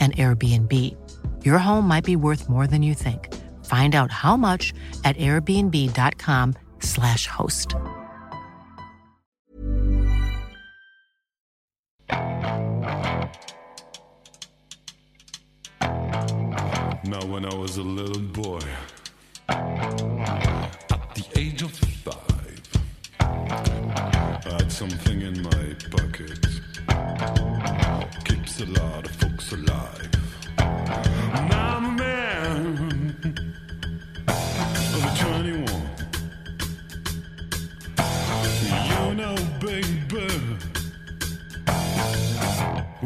an Airbnb. Your home might be worth more than you think. Find out how much at airbnb.com/slash host. Now, when I was a little boy, at the age of five, I had something in my pocket. Keeps a lot of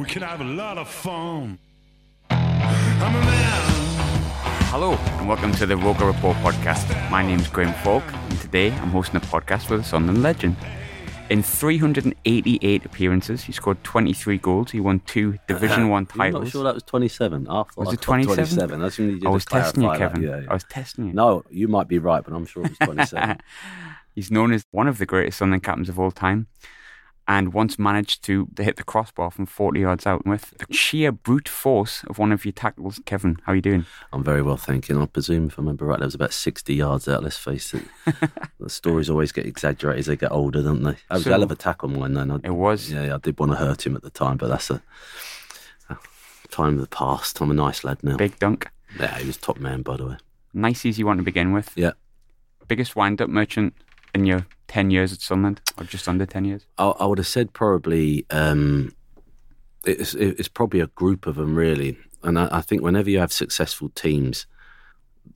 we can have a lot of fun. I'm a man. Hello, and welcome to the Roker Report podcast. My name's Graham Falk, and today I'm hosting a podcast with a Sunderland legend. In 388 appearances, he scored 23 goals. He won two uh, Division One titles. I'm not sure that was 27. I thought Was I it thought 27? 27. That's when you did I was testing you. Kevin. Yeah, yeah. I was testing you. No, you might be right, but I'm sure it was 27. He's known as one of the greatest Sunderland captains of all time, and once managed to hit the crossbar from 40 yards out with the sheer brute force of one of your tackles. Kevin, how are you doing? I'm very well thinking. I presume, if I remember right, that was about 60 yards out. Let's face it. the stories always get exaggerated as they get older, don't they? That was So- a hell of a tackle, mine, then. I, It was. Yeah, I did want to hurt him at the time, but that's a, a time of the past. I'm a nice lad now. Big dunk. Yeah, he was top man, by the way. Nice, easy one to begin with. Yeah. Biggest wind up merchant in your 10 years at Sunderland, or just under 10 years? I, I would have said probably um, it's, it's probably a group of them really, and I, I think whenever you have successful teams,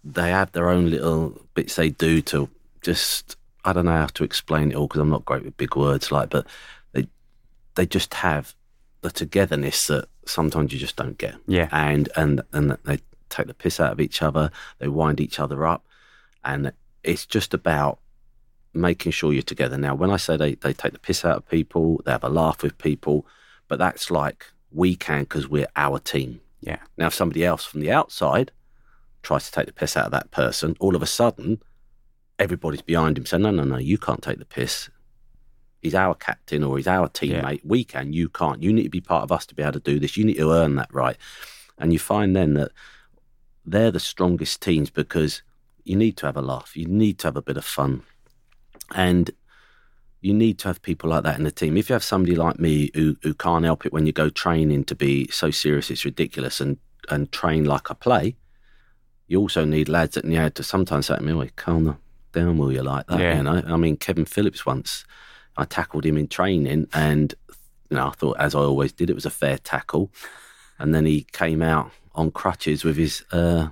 they have their own little bits they do to just I don't know how to explain it all because I'm not great with big words like, but they they just have the togetherness that sometimes you just don't get. Yeah. and and and they take the piss out of each other, they wind each other up, and it's just about making sure you're together. Now, when I say they, they take the piss out of people, they have a laugh with people, but that's like we can because we're our team. Yeah. Now, if somebody else from the outside tries to take the piss out of that person, all of a sudden, everybody's behind him saying, no, no, no, you can't take the piss. He's our captain or he's our teammate. We can, you can't. You need to be part of us to be able to do this. You need to earn that right. And you find then that they're the strongest teams because you need to have a laugh. You need to have a bit of fun. And you need to have people like that in the team. If you have somebody like me who, who can't help it when you go training to be so serious it's ridiculous and, and train like I play, you also need lads that you know to sometimes say to me, "Wait, calm down, will you?" Like that, Yeah. you know. I mean, Kevin Phillips once, I tackled him in training, and you know, I thought, as I always did, it was a fair tackle, and then he came out on crutches with his uh,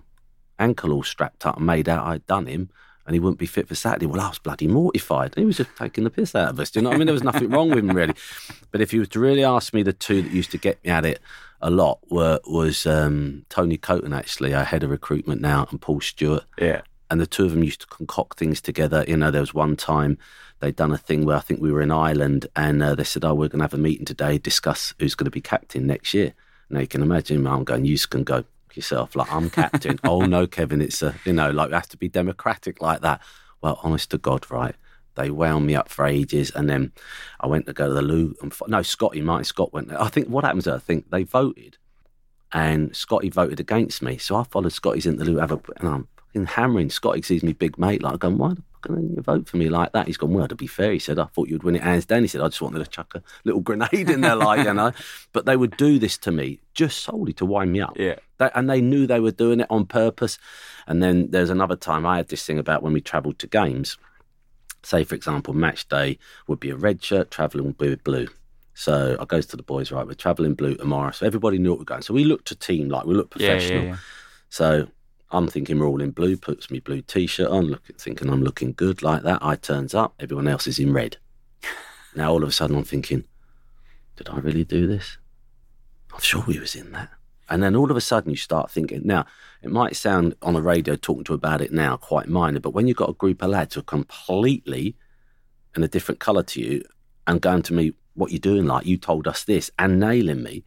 ankle all strapped up and made out I'd done him. And he wouldn't be fit for Saturday. Well, I was bloody mortified. He was just taking the piss out of us. Do you know what I mean? There was nothing wrong with him, really. But if you were to really ask me, the two that used to get me at it a lot were was um, Tony Coton, actually, our head of recruitment now, and Paul Stewart. Yeah. And the two of them used to concoct things together. You know, there was one time they'd done a thing where I think we were in Ireland, and uh, they said, "Oh, we're going to have a meeting today, discuss who's going to be captain next year." Now you can imagine, I'm going, "You can go yourself." Like I'm captain. oh no, Kevin, it's a you know, like we have to be democratic like that. Well, honest to God, right? They wound me up for ages, and then I went to go to the loo. And no, Scotty, Martin Scott went there. I think what happens? I think they voted, and Scotty voted against me. So I followed Scotty's into the loo, have a, and I'm fucking hammering. Scotty sees me big mate, like going, why the can you vote for me like that? He's gone, well, to be fair, he said, I thought you'd win it hands down. He said, I just wanted to chuck a little grenade in there, like, you know. But they would do this to me just solely to wind me up. Yeah. They, and they knew they were doing it on purpose. And then there's another time I had this thing about when we travelled to games. Say, for example, match day would be a red shirt travelling would be with blue. So I goes to the boys, right, we're travelling blue tomorrow. So everybody knew what we're going. So we looked a team, like we looked Yeah, professional. yeah, yeah. So I'm thinking we're all in blue, puts me blue t-shirt on, look, thinking I'm looking good like that. I turns up, everyone else is in red. now all of a sudden I'm thinking, did I really do this? I'm sure we was in that. And then all of a sudden you start thinking, now it might sound on the radio talking to about it now quite minor, but when you've got a group of lads who are completely in a different colour to you and going to me, what you're doing like, you told us this and nailing me.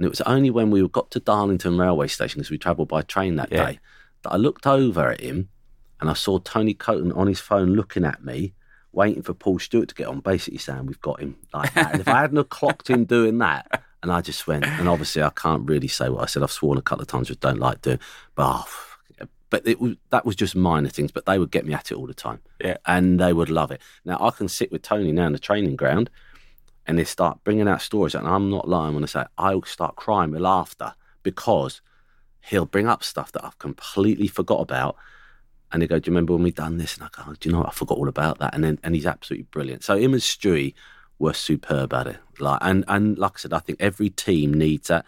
And it was only when we got to Darlington railway station, because we travelled by train that Yeah. day, that I looked over at him and I saw Tony Coton on his phone looking at me, waiting for Paul Stewart to get on, basically saying, We've got him like that. And if I hadn't have clocked him doing that, and I just went, and obviously I can't really say what I said. I've sworn a couple of times, just don't like doing, but oh, but it was that was just minor things. But they would get me at it all the time, Yeah. and they would love it. Now I can sit with Tony now in the training ground, and they start bringing out stories, and I'm not lying when I say I'll start crying with laughter because he'll bring up stuff that I've completely forgot about. And they go, Do you remember when we done this? And I go, Do you know what? I forgot all about that. And then and he's absolutely brilliant. So him and Stewie were superb at it. Like and and like I said, I think every team needs that.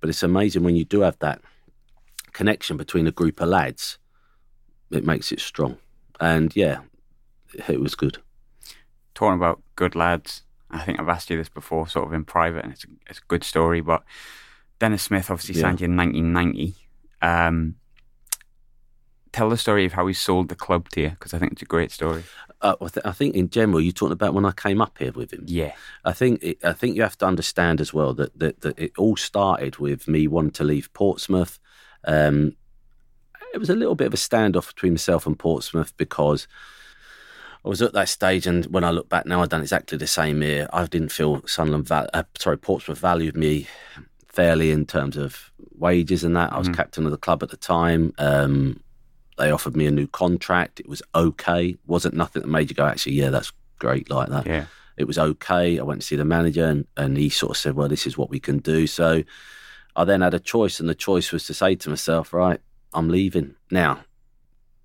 But it's amazing when you do have that connection between a group of lads, it makes it strong. And yeah, it was good. talking about good lads, I think I've asked you this before, sort of in private, and it's a, it's a good story. But Dennis Smith obviously Yeah. signed you in 1990. Um, tell the story of how he sold the club to you, because I think it's a great story. Uh, I, th- I think in general, you're talking about when I came up here with him. Yeah, I think it, I think you have to understand as well that, that that it all started with me wanting to leave Portsmouth. Um, it was a little bit of a standoff between myself and Portsmouth because I was at that stage, and when I look back now, I've done exactly the same here. I didn't feel Sunderland, val- uh, sorry, Portsmouth valued me fairly in terms of wages and that. I was captain of the club at the time. Um, they offered me a new contract. It was okay. wasn't nothing that made you go, actually, yeah, that's great like that yeah, it was okay. I went to see the manager and, and he sort of said, well, this is what we can do. So I then had a choice, and the choice was to say to myself, right, I'm leaving. Now,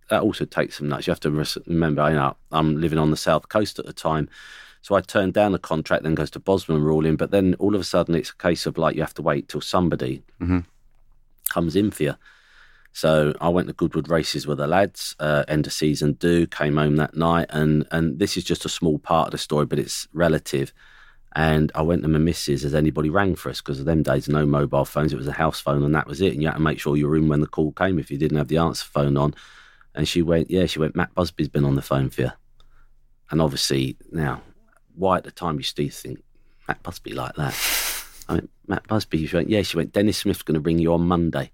that also takes some nuts. You have to remember, you know, I'm living on the south coast at the time. So I turned down the contract, then goes to Bosman ruling. But then all of a sudden, it's a case of like you have to wait till somebody Mhm. comes in for you. So I went to Goodwood races with the lads, uh, end of season do, came home that night, and and this is just a small part of the story, but it's relative. And I went to my missus as anybody rang for us because of them days, no mobile phones. It was a house phone, and that was it. And you had to make sure you were in when the call came if you didn't have the answer phone on. And she went, yeah, she went, Matt Busby's been on the phone for you. And obviously now, why at the time you still think Matt Busby like that? I went, Matt Busby. She went, yeah. She went, Dennis Smith's going to bring you on Monday.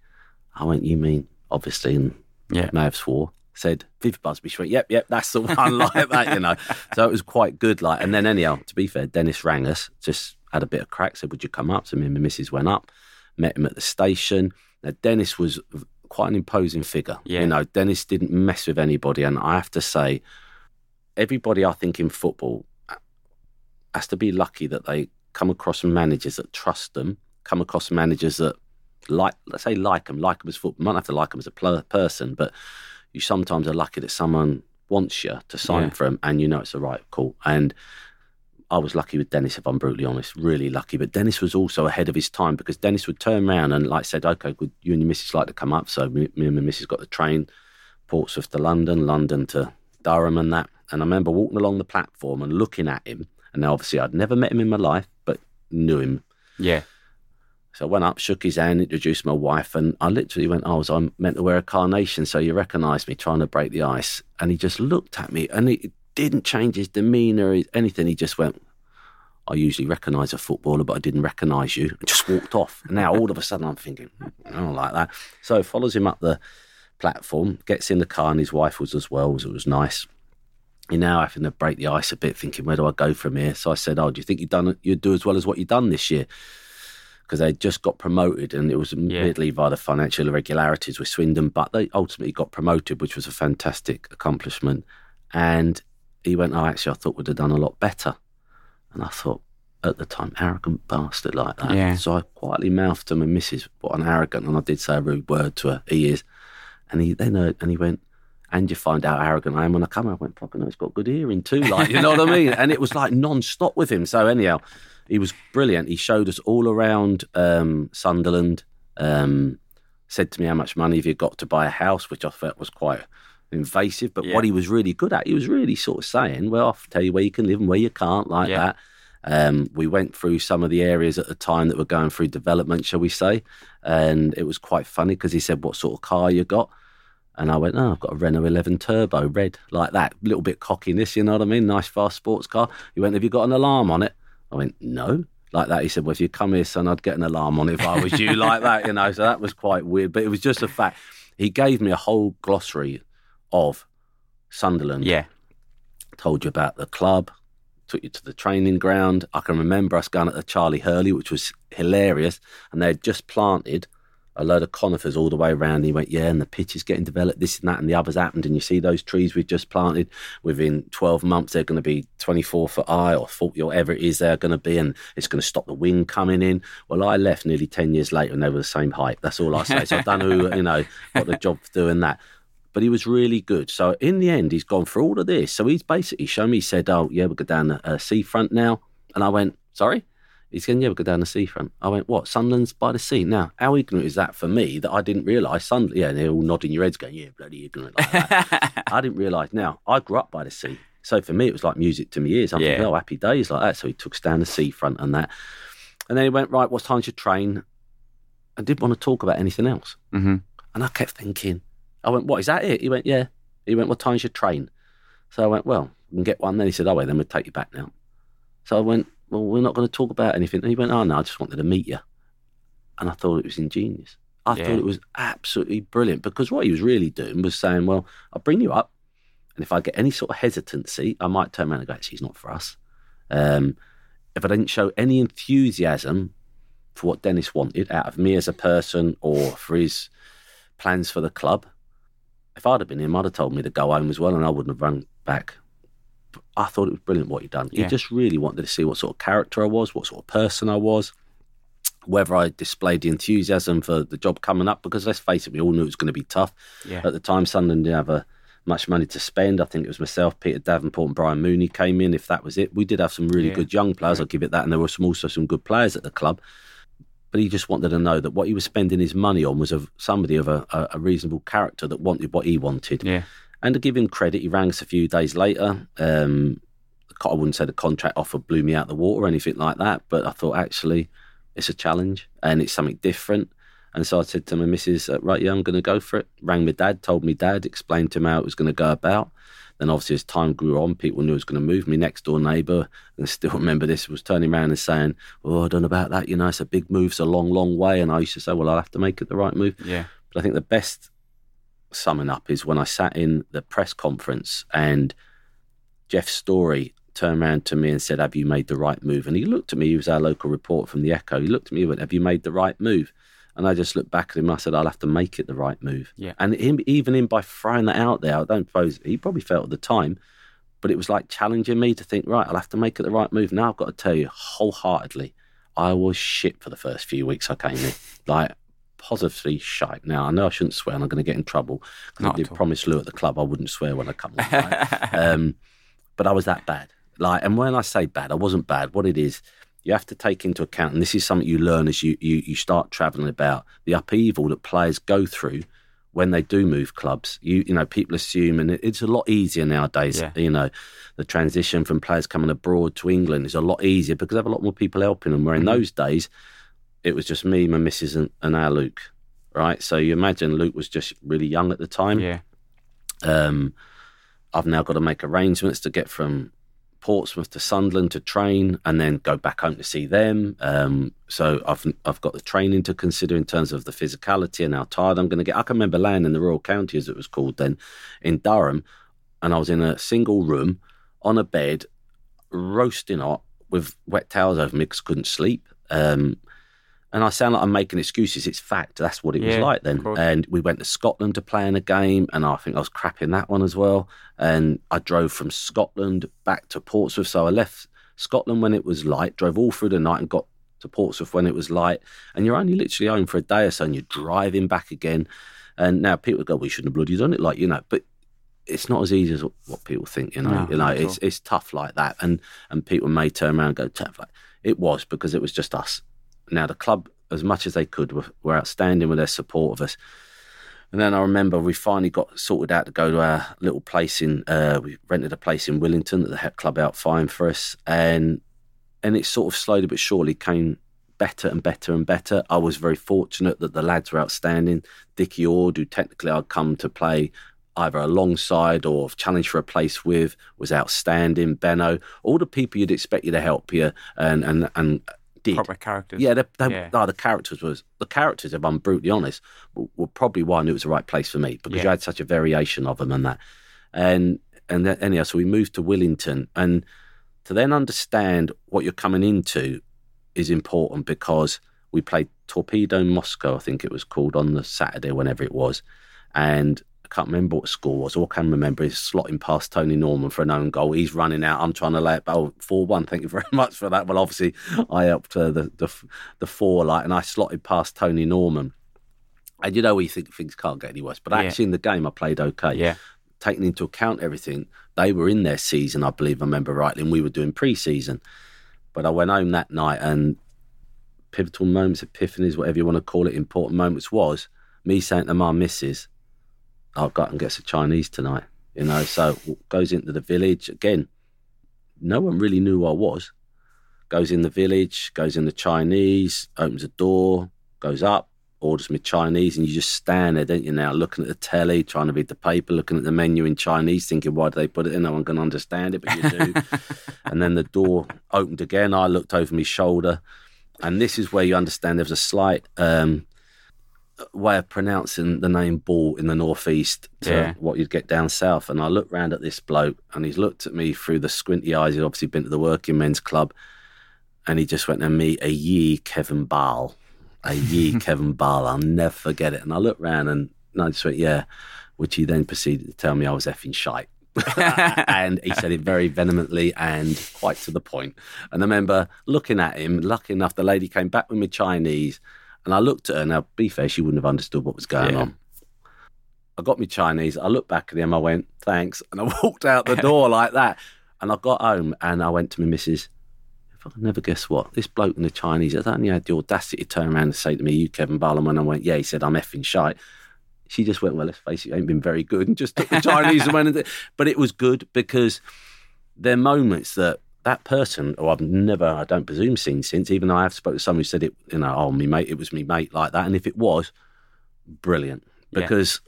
I went, you mean obviously? And yeah. may have swore, said Viv Busby. She went, yep, yep, that's the one like that, you know. So it was quite good. Like, and then anyhow, to be fair, Dennis rang us, just had a bit of crack, said, would you come up? So me and my missus went up, met him at the station. Now, Dennis was quite an imposing figure. Yeah. You know, Dennis didn't mess with anybody. And I have to say, everybody I think in football uh, has to be lucky that they come across managers that trust them, come across managers that like, let's say, like them, like them as football. Might not have to like them as a pl- person, but you sometimes are lucky that someone wants you to sign Yeah. for them, and you know it's the right call. And I was lucky with Dennis, if I'm brutally honest, really lucky. But Dennis was also ahead of his time because Dennis would turn around and like said, "Okay, good, you and your missus like to come up." So me, me and my missus got the train, Portsmouth to London, London to Durham, and that. And I remember walking along the platform and looking at him. And now obviously, I'd never met him in my life, but knew him Yeah. so I went up, shook his hand, introduced my wife, and I literally went, "Oh, so I'm meant to wear a carnation, so you recognise me trying to break the ice." And he just looked at me, and it didn't change his demeanour, or anything. He just went, "I usually recognise a footballer, but I didn't recognise you," and just walked off. And now all of a sudden, I'm thinking, "I don't like that." So follows him up the platform, gets in the car, and his wife was as well. So it was nice. You're now having to break the ice a bit, thinking, "Where do I go from here?" So I said, "Oh, do you think you've done you'd do as well as what you've done this year?" because they just got promoted and it was admittedly via the financial irregularities with Swindon, but they ultimately got promoted, which was a fantastic accomplishment. And he went, Oh, actually, I thought we'd have done a lot better. And I thought, at the time, arrogant bastard like that. Yeah. So I quietly mouthed to my missus, what an arrogant, and I did say a rude word to her. He is. And he then uh, and he went, and you find out how arrogant I am when I come. I went, fucking, hell, he's got good hearing too, like you know what I mean. And it was like non-stop with him. So anyhow, he was brilliant. He showed us all around um, Sunderland. Um, said to me how much money have you got to buy a house, which I felt was quite invasive. But Yeah. what he was really good at, he was really sort of saying, "Well, I'll tell you where you can live and where you can't," like Yeah. that. Um, we went through some of the areas at the time that were going through development, shall we say, and it was quite funny because he said, "What sort of car you got?" And I went, "Oh, I've got a Renault 11 Turbo, red, like that, little bit cockiness, you know what I mean? Nice, fast sports car." He went, "Have you got an alarm on it?" I went, "No." Like that, he said, "Well, if you come here, son, I'd get an alarm on it if I was you." like that, you know. So that was quite weird, but it was just a fact. He gave me a whole glossary of Sunderland Yeah. told you about the club, took you to the training ground. I can remember us going at the Charlie Hurley, which was hilarious, and they had just planted a load of conifers all the way around. And he went, Yeah, and the pitch is getting developed, this and that, and the others happened. And you see those trees we've just planted within 12 months, they're going to be 24 foot high or 40 or whatever it is they're going to be, and it's going to stop the wind coming in. Well, I left nearly 10 years later and they were the same height. That's all I say. So I don't know, who, you know, got the job for doing that but he was really good. So in the end, he's gone through all of this. So he's basically shown me. He said, "Oh yeah, we'll go down the uh, seafront now," and I went, "Sorry." He's going, "Yeah, we'll go down the seafront." I went, "What? Sunderland's by the sea now." How ignorant is that for me that I didn't realise Sunderland? Yeah, they're all nodding your heads, going, "Yeah, bloody ignorant." Like that. I didn't realise. Now I grew up by the sea, so for me it was like music to my ears. I'm Yeah. thinking, "Oh, happy days like that." So he took us down the seafront and that, and then he went, "Right, what time's your train?" I didn't want to talk about anything else. hmm And I kept thinking, I went, what, is that it? He went, yeah. He went, what time's your train? So I went, well, we can get one. Then he said, oh, wait, then we'll take you back now. So I went, well, we're not going to talk about anything. And he went, oh, no, I just wanted to meet you. And I thought it was ingenious. I Yeah. thought it was absolutely brilliant because what he was really doing was saying, well, I'll bring you up. And if I get any sort of hesitancy, I might turn around and go, actually, he's not for us. Um, if I didn't show any enthusiasm for what Dennis wanted out of me as a person or for his plans for the club, if I'd have been him, I'd have told me to go home as well and I wouldn't have run back. But I thought it was brilliant what he'd done. Yeah. He just really wanted to see what sort of character I was, what sort of person I was, whether I displayed the enthusiasm for the job coming up, because let's face it, we all knew it was going to be tough. Yeah. At the time, Sunderland didn't have a, much money to spend. I think it was myself, Peter Davenport, and Brian Mooney came in. If that was it, we did have some really Yeah. good young players. I'll give it that, and there were some also some good players at the club. But he just wanted to know that what he was spending his money on was of somebody of a, a, reasonable character that wanted what he wanted. Yeah. And to give him credit, he rang us a few days later. Um, I wouldn't say the contract offer blew me out the water or anything like that, but I thought actually it's a challenge and it's something different. And so I said to my missus, uh, right, yeah, I'm going to go for it. Rang my dad, told me dad, explained to him how it was going to go about. Then obviously as time grew on, people knew it was going to move. My next door neighbour, and I still remember this, was turning around and saying, oh, I don't know about that. You know, it's a big move, it's a long, long way. And I used to say, well, I'll have to make it the right move. Yeah. But I think the best summing up is when I sat in the press conference and Jeff Story turned around to me and said, Have you made the right move? And he looked at me, he was our local reporter from the Echo. He looked at me and went, Have you made the right move? And I just looked back at him. I said, I'll have to make it the right move. Yeah. And him, even him by throwing that out there, I don't suppose he probably felt at the time, but it was like challenging me to think, right, I'll have to make it the right move. Now I've got to tell you wholeheartedly, I was shit for the first few weeks I came in. like, positively shite. Now, I know I shouldn't swear and I'm going to get in trouble because I did promise Lou at the club I wouldn't swear when I come on. Right? um, but I was that bad. Like, and when I say bad, I wasn't bad. What it is, you have to take into account, and this is something you learn as you you, you start travelling about the upheaval that players go through when they do move clubs. You you know, people assume, and it's a lot easier nowadays. Yeah. You know, the transition from players coming abroad to England is a lot easier because they have a lot more people helping them. Where in those days, it was just me, my missus, and, and our Luke. Right, so you imagine Luke was just really young at the time. Yeah. Um, I've now got to make arrangements to get from Portsmouth to Sunderland to train and then go back home to see them. Um, so I've I've got the training to consider in terms of the physicality and how tired I'm going to get. I can remember laying in the Royal County, as it was called then, in Durham, and I was in a single room on a bed, roasting hot with wet towels over me because couldn't sleep. Um, And I sound like I'm making excuses. It's fact. That's what it was like then. And we went to Scotland to play in a game, and I think I was crapping that one as well. And I drove from Scotland back to Portsmouth. So I left Scotland when it was light, drove all through the night, and got to Portsmouth when it was light. And you're only literally home for a day or so, and you're driving back again. And now people go, "We shouldn't have bloody done it," like you know, but it's not as easy as what people think. You know, No, you know, it's it's tough like that, and and people may turn around and go. Like it was because it was just us. Now the club, as much as they could, were, were outstanding with their support of us. And then I remember we finally got sorted out to go to our little place in. Uh, we rented a place in Willington that the club out fine for us, and and it sort of slowly but surely came better and better and better. I was very fortunate that the lads were outstanding. Dickie Ord, who technically I'd come to play either alongside or challenge for a place with, was outstanding. Benno, all the people you'd expect you to help you and and and did. Proper characters. Yeah, they, they, Yeah. oh, the characters was the characters. If I'm brutally honest, were, were probably why I knew it was the right place for me because Yeah. you had such a variation of them and that. And and then, anyhow, so we moved to Willington, and to then understand what you're coming into is important because we played Torpedo Moscow, I think it was called, on the Saturday, whenever it was, and. I can't remember what the score was. All I can remember is slotting past Tony Norman for an own goal. He's running out. I'm trying to lay it oh, 4 1. Thank you very much for that. Well, obviously, I helped uh, the, the the four like, and I slotted past Tony Norman. And you know, you think things can't get any worse, but Yeah. actually in the game, I played okay. Yeah. Taking into account everything, they were in their season, I believe, I remember rightly, and we were doing pre-season. But I went home that night, and pivotal moments, epiphanies, whatever you want to call it, important moments was me saying to my missus, "I'll go out and get some Chinese tonight." You know, so goes into the village again. No one really knew who I was goes in the village, goes in the Chinese, opens a door, goes up, orders me Chinese, and you just stand there, don't you? Now looking at the telly, trying to read the paper, looking at the menu in Chinese, thinking why do they put it in? No one can understand it, but you do. and then the door opened again. I looked over my shoulder, and this is where you understand there was a slight um, way of pronouncing the name Ball in the northeast to Yeah. what you'd get down south. And I looked round at this bloke, and he's looked at me through the squinty eyes. He'd obviously been to the working men's club, and he just went to me, a ye Kevin Ball, a ye Kevin Ball. I'll never forget it. And I looked round, and, and I just went, yeah. Which he then proceeded to tell me I was effing shite. and he said it very vehemently and quite to the point. And I remember looking at him. Lucky enough, the lady came back with me Chinese, and I looked at her. Now, be fair, she wouldn't have understood what was going Yeah. on. I got me Chinese. I looked back at him. I went, thanks. And I walked out the door like that. And I got home and I went to my missus. If I could never guess what, this bloke in the Chinese has only had the audacity to turn around and say to me, You Kevin Barlam. When I went, Yeah, he said, I'm effing shite. She just went, Well, let's face it, you ain't been very good. And just took the Chinese and went. And did- but it was good because there are moments that that person, who I've never, I don't presume, seen since, even though I have spoken to someone who said it, you know, oh, me mate, it was me mate like that. And if it was, brilliant. Yeah. Because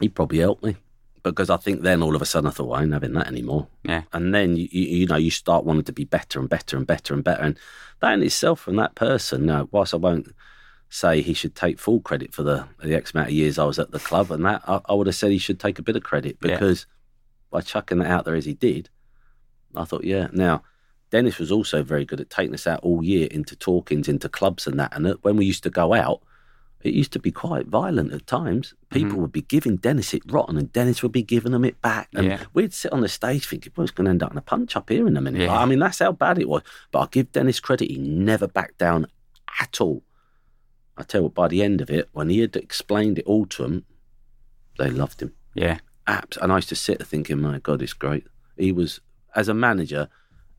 he probably helped me. Because I think then all of a sudden I thought, well, I ain't having that anymore. Yeah. And then, you, you, you know, you start wanting to be better and better and better and better. And that in itself, from that person, you know, whilst I won't say he should take full credit for the, the X amount of years I was at the club and that, I, I would have said he should take a bit of credit Yeah. because by chucking that out there as he did, I thought, yeah. Now, Dennis was also very good at taking us out all year into talkings, into clubs and that. And when we used to go out, it used to be quite violent at times. People Mm-hmm. would be giving Dennis it rotten, and Dennis would be giving them it back. And Yeah. we'd sit on the stage thinking, well, it's going to end up in a punch up here in a minute. Yeah. I mean, that's how bad it was. But I give Dennis credit, he never backed down at all. I tell you what, by the end of it, when he had explained it all to them, they loved him. Yeah. And I used to sit there thinking, my God, it's great. He was, as a manager,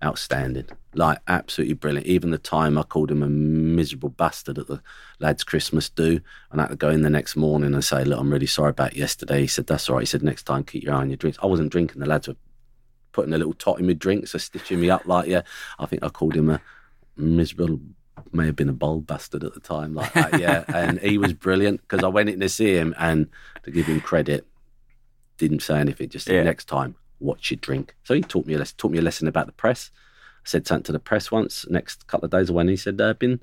outstanding. Like, absolutely brilliant. Even the time I called him a miserable bastard at the lads' Christmas do, and I had to go in the next morning and say, Look, I'm really sorry about yesterday. He said, That's all right. He said, Next time, keep your eye on your drinks. I wasn't drinking. The lads were putting a little tot in my drinks, so stitching me up like, yeah. I think I called him a miserable, may have been a bold bastard at the time, like that, yeah. and he was brilliant because I went in to see him and to give him credit, didn't say anything, just said, Yeah. next time, watch your drink. So he taught me a lesson, taught me a lesson about the press. I said something to the press once, next couple of days I went, he said, uh, been,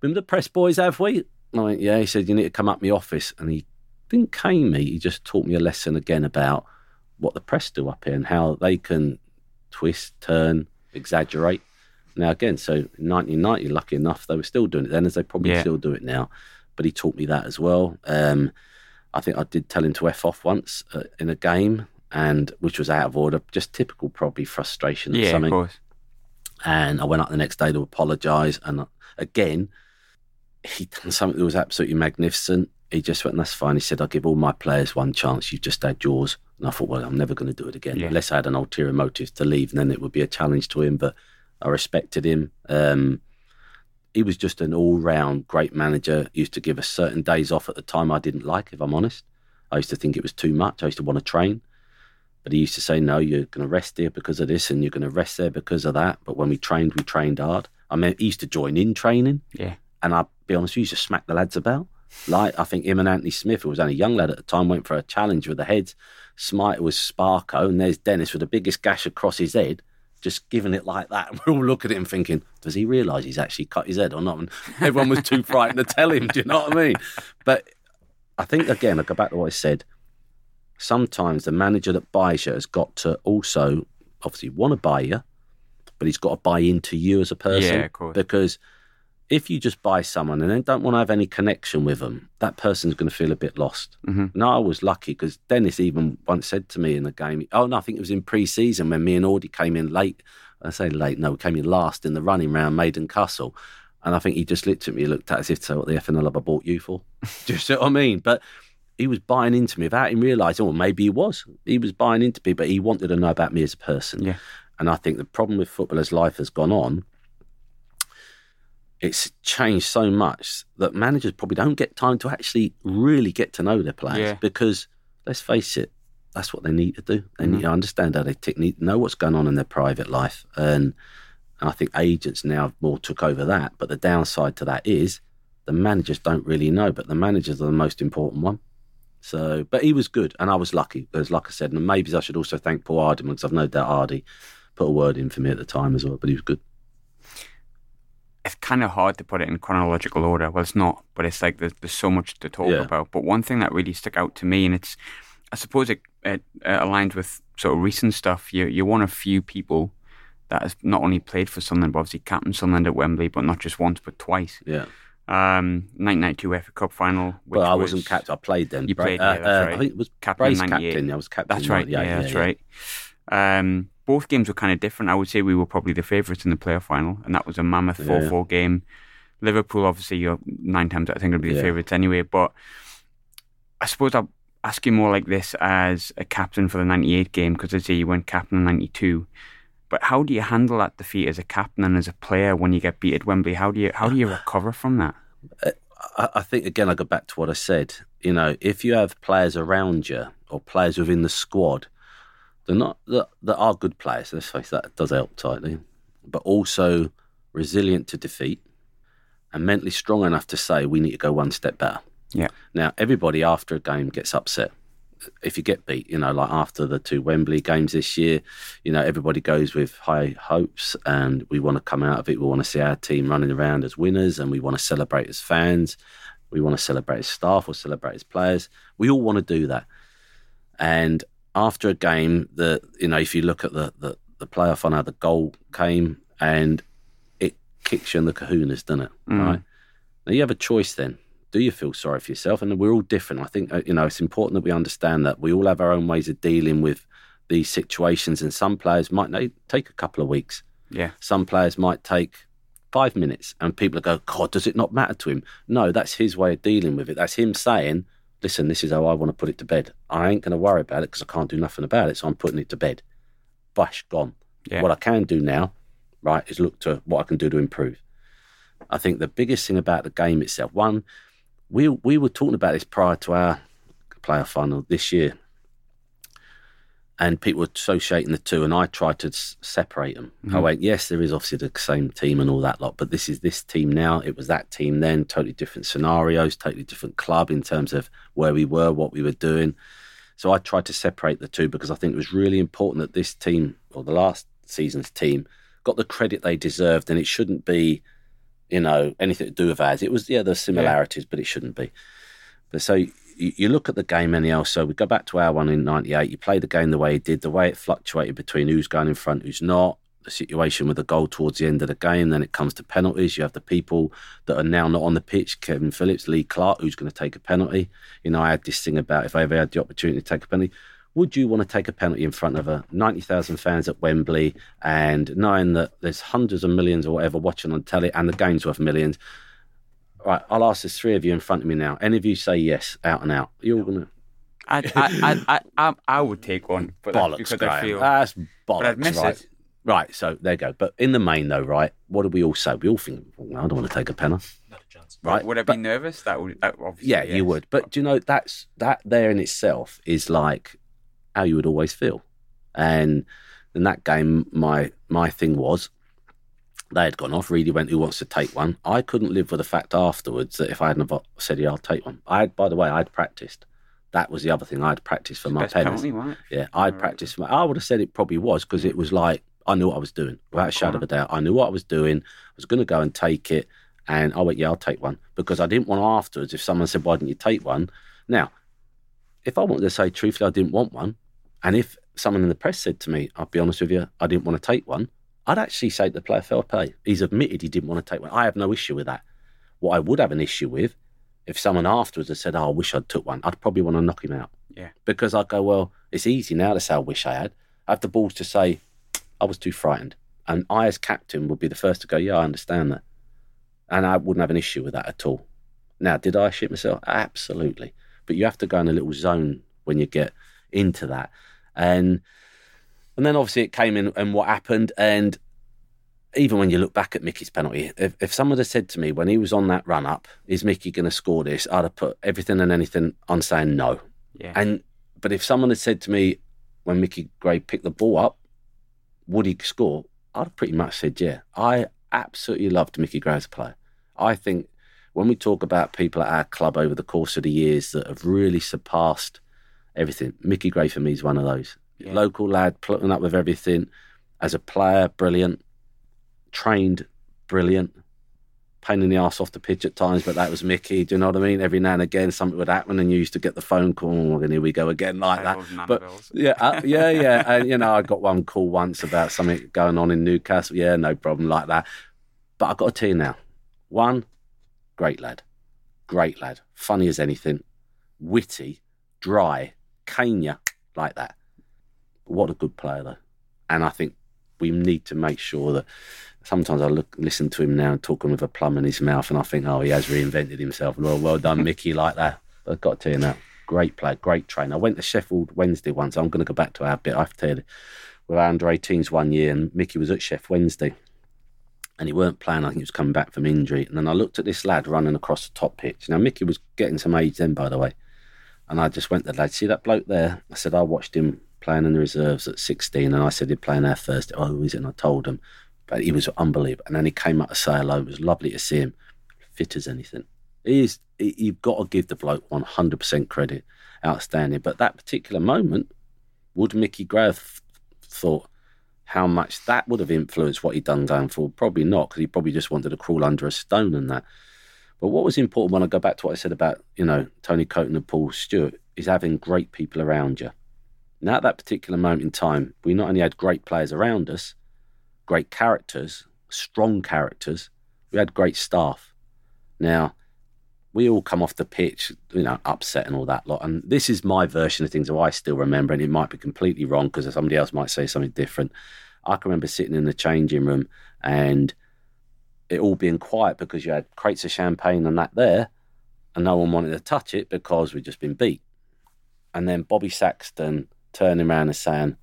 been the press boys, have we? And I went, yeah. He said, you need to come up my office. And he didn't cane me, he just taught me a lesson again about what the press do up here and how they can twist, turn, exaggerate. Now again, so in 1990, lucky enough, they were still doing it then, as they probably Yeah. still do it now. But he taught me that as well. Um, I think I did tell him to f off once uh, in a game, and which was out of order, just typical probably frustration or Yeah, of something. course. And I went up the next day to apologise. And again, he done something that was absolutely magnificent. He just went, that's fine. He said, I'll give all my players one chance. You've just had yours. And I thought, well, I'm never going to do it again. Yeah. Unless I had an ulterior motive to leave, and then it would be a challenge to him. But I respected him. Um, he was just an all round great manager. He used to give us certain days off at the time I didn't like, if I'm honest. I used to think it was too much. I used to want to train. But he used to say, no, you're going to rest here because of this and you're going to rest there because of that. But when we trained, we trained hard. I mean, he used to join in training. Yeah. And I'll be honest, he used to smack the lads about. Like, I think him and Anthony Smith, who was only a young lad at the time, went for a challenge with the heads. Smite was Sparko, and there's Dennis with the biggest gash across his head, just giving it like that. And we're all looking at him thinking, does he realise he's actually cut his head or not? And everyone was too frightened to tell him, do you know what I mean? But I think, again, I go back to what I said. Sometimes the manager that buys you has got to also obviously want to buy you, but he's got to buy into you as a person. Yeah, of course. Because if you just buy someone and then don't want to have any connection with them, that person's going to feel a bit lost. Mhm. And I was lucky because Dennis even once said to me in the game, oh no, I think it was in pre-season when me and Audie came in late. I say late, no, we came in last in the running round Maiden Castle. And I think he just looked at me, looked at as if to say, what the FNL have I bought you for? Do you see what I mean? But he was buying into me without him realising, or maybe he was. He was buying into me, but he wanted to know about me as a person. Yeah. And I think the problem with football as life has gone on, it's changed so much that managers probably don't get time to actually really get to know their players Yeah. because let's face it, that's what they need to do. They Mm-hmm. need to understand how they tick, need to know what's going on in their private life. And, and I think agents now more took over that. But the downside to that is the managers don't really know, but the managers are the most important one. So, but he was good, and I was lucky because, like I said, and maybe I should also thank Paul Hardy because I've no doubt Hardy put a word in for me at the time as well. But he was good. it's kind of hard to put it in chronological order. Well, it's not, but it's like there's, there's so much to talk Yeah. about. But one thing that really stuck out to me, and it's, I suppose it, it uh, aligns with sort of recent stuff. You, you're one of few people that has not only played for Sunderland, but obviously captain Sunderland at Wembley, but not just once, but twice. Yeah. Um, 1992 FA Cup final. Which well, I was, wasn't captain. I played then. You played, uh, yeah, that's uh, right. I think it was Captain in Brace 98. captain. I was captain. That's right. 98, Yeah, that's right. Um, both games were kind of different. I would say we were probably the favourites in the playoff final, and that was a mammoth Yeah. four-four game. Liverpool, obviously, you're nine times out of ten going to be the Yeah. favourites anyway. But I suppose I'll ask you more like this as a captain for the '98 game because I say you went captain in '92. But how do you handle that defeat as a captain and as a player when you get beat at Wembley? How do you how do you recover from that? Uh, I, I think again, I go back to what I said. You know, if you have players around you or players within the squad, they're not that, that are good players. Let's face that, does help tightly, but also resilient to defeat and mentally strong enough to say we need to go one step better. Yeah. Now, everybody after a game gets upset. If you get beat, you know, like after the two Wembley games this year, you know, everybody goes with high hopes and we want to come out of it. We want to see our team running around as winners and we want to celebrate as fans. We want to celebrate as staff or celebrate as players. We all want to do that. And after a game, that, you know, if you look at the, the, the playoff on how the goal came and it kicks you in the kahunas, doesn't it? Mm. Right. Now you have a choice then. Do you feel sorry for yourself? And we're all different. I think uh, you know it's important that we understand that we all have our own ways of dealing with these situations, and some players might take a couple of weeks. Yeah, Some players might take five minutes, and people go, "God, does it not matter to him?" No, that's his way of dealing with it. That's him saying, "Listen, this is how I want to put it to bed. I ain't going to worry about it because I can't do nothing about it, so I'm putting it to bed." Bash gone. yeah, What I can do now, right, is look to what I can do to improve. I think the biggest thing about the game itself, one, we we were talking about this prior to our playoff final this year, and people were associating the two, and I tried to s- separate them. I mm-hmm. went, yes, there is obviously the same team and all that lot, but this is this team now. It was that team then. Totally different scenarios, totally different club in terms of where we were, what we were doing. So I tried to separate the two because I think it was really important that this team, or the last season's team, got the credit they deserved, and it shouldn't be, you know, anything to do with ads. It was yeah, there's similarities, but it shouldn't be. But so you, you look at the game anyhow. So we go back to our one in '98. You play the game the way it did, the way it fluctuated between who's going in front, who's not. the situation with the goal towards the end of the game. Then it comes to penalties. You have the people that are now not on the pitch Kevin Phillips, Lee Clark, who's going to take a penalty. You know, I had this thing about if I ever had the opportunity to take a penalty, would you want to take a penalty in front of a 90,000 fans at Wembley and knowing that there's hundreds of millions or whatever watching on telly and the game's worth millions? Right, I'll ask the three of you in front of me now. Any of you say yes, out and out. You're going to. I, I, I, I, I, I would take one, but bollocks, because Graham. I feel That's but I'd bollocks, miss right? it. Right, so there you go. But in the main, though, right, what do we all say? We all think, well, I don't want to take a penalty. Not a chance. Right? Would I But- be nervous? That would, that obviously. Yeah, yes. you would. But do you know that's that there in itself is like how you would always feel. And in that game, my my thing was they had gone off. Reidy went, "Who wants to take one?" I couldn't live with the fact afterwards that if I hadn't have said, "Yeah, I'll take one." I had, by the way, I'd practiced. That was the other thing. I'd practiced for my best penalty, right? Yeah, I'd practiced. For my, I would have said it probably was because it was like I knew what I was doing without a shadow of a doubt. I knew what I was doing. I was going to go and take it, and I went, "Yeah, I'll take one," because I didn't want afterwards if someone said, "Why didn't you take one?" Now, if I wanted to say truthfully, I didn't want one, and if someone in the press said to me, "I'll be honest with you, I didn't want to take one," I'd actually say to the player, "Fair play." He's admitted he didn't want to take one. I have no issue with that. What I would have an issue with, if someone afterwards had said, "Oh, I wish I'd took one," I'd probably want to knock him out Yeah. because I'd go, well, it's easy now to say I wish I had. I have the balls to say I was too frightened. And I, as captain, would be the first to go, yeah, I understand that. And I wouldn't have an issue with that at all. Now, did I shit myself? Absolutely. But you have to go in a little zone when you get into that. And and then obviously it came in and what happened. And even when you look back at Mickey's penalty, if, if someone had said to me when he was on that run up, is Mickey going to score this? I'd have put everything and anything on saying no. Yeah. And but if someone had said to me when Mickey Gray picked the ball up, would he score? I'd have pretty much said yeah. I absolutely loved Mickey Gray as a player. I think when we talk about people at our club over the course of the years that have really surpassed everything, Mickey Gray for me is one of those. Yeah. Local lad, putting up with everything. As a player, brilliant. Trained, brilliant. Pain in the arse off the pitch at times, but that was Mickey. Do you know what I mean? Every now and again, something would happen, and you used to get the phone call, and here we go again, like that. But yeah, uh, yeah, yeah. And you know, I got one call once about something going on in Newcastle. Yeah, no problem, like that. But I've got tell you now, one, great lad, great lad, funny as anything, witty, dry, Kenya, like that. What a good player though, and I think we need to make sure that. Sometimes I look, listen to him now, talking with a plum in his mouth, and I think, oh, he has reinvented himself. Well, well done, Mickey, like that. But I've got to tell you now, great player, great trainer. I went to Sheffield Wednesday once. I'm going to go back to our bit. I have to tell you, with under 18s one year, and Mickey was at Sheff Wednesday, and he weren't playing. I think he was coming back from injury. And then I looked at this lad running across the top pitch. Now Mickey was getting some age then, by the way, and I just went to the lad. See that bloke there? I said I watched him playing in the reserves at 16, and I said he'd play in our first. Oh, who is it? And I told him, but he was unbelievable. And then he came up to say hello. It was lovely to see him, fit as anything. He is. he- You've got to give the bloke 100% credit, outstanding. But that particular moment, would Mickey Gray thought how much that would have influenced what he'd done going forward? Probably not, because he probably just wanted to crawl under a stone and that. But what was important when I go back to what I said about, you know, Tony Coton and Paul Stewart is having great people around you. Now, at that particular moment in time, we not only had great players around us, great characters, strong characters, we had great staff. Now, we all come off the pitch, you know, upset and all that lot. And this is my version of things that I still remember, and it might be completely wrong because somebody else might say something different. I can remember sitting in the changing room and it all being quiet because you had crates of champagne and that there, and no one wanted to touch it because we'd just been beat. And then Bobby Saxton turning around and saying,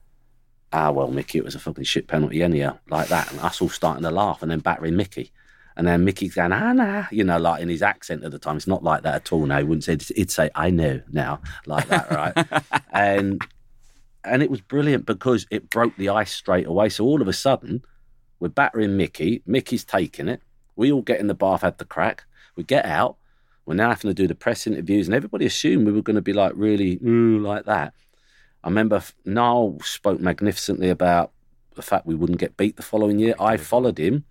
Ah, well, Mickey, it was a fucking shit penalty anyhow, like that. And us all starting to laugh and then battering Mickey. And then Mickey's going, ah, nah, you know, like in his accent at the time. It's not like that at all now. He wouldn't say, he'd say, I know now, like that, right? and and it was brilliant because it broke the ice straight away. So all of a sudden, we're battering Mickey. Mickey's taking it. We all get in the bath, had the crack. We get out. We're now having to do the press interviews, and everybody assumed we were going to be like really "Ooh," like that. I remember Niall spoke magnificently about the fact we wouldn't get beat the following year. I followed him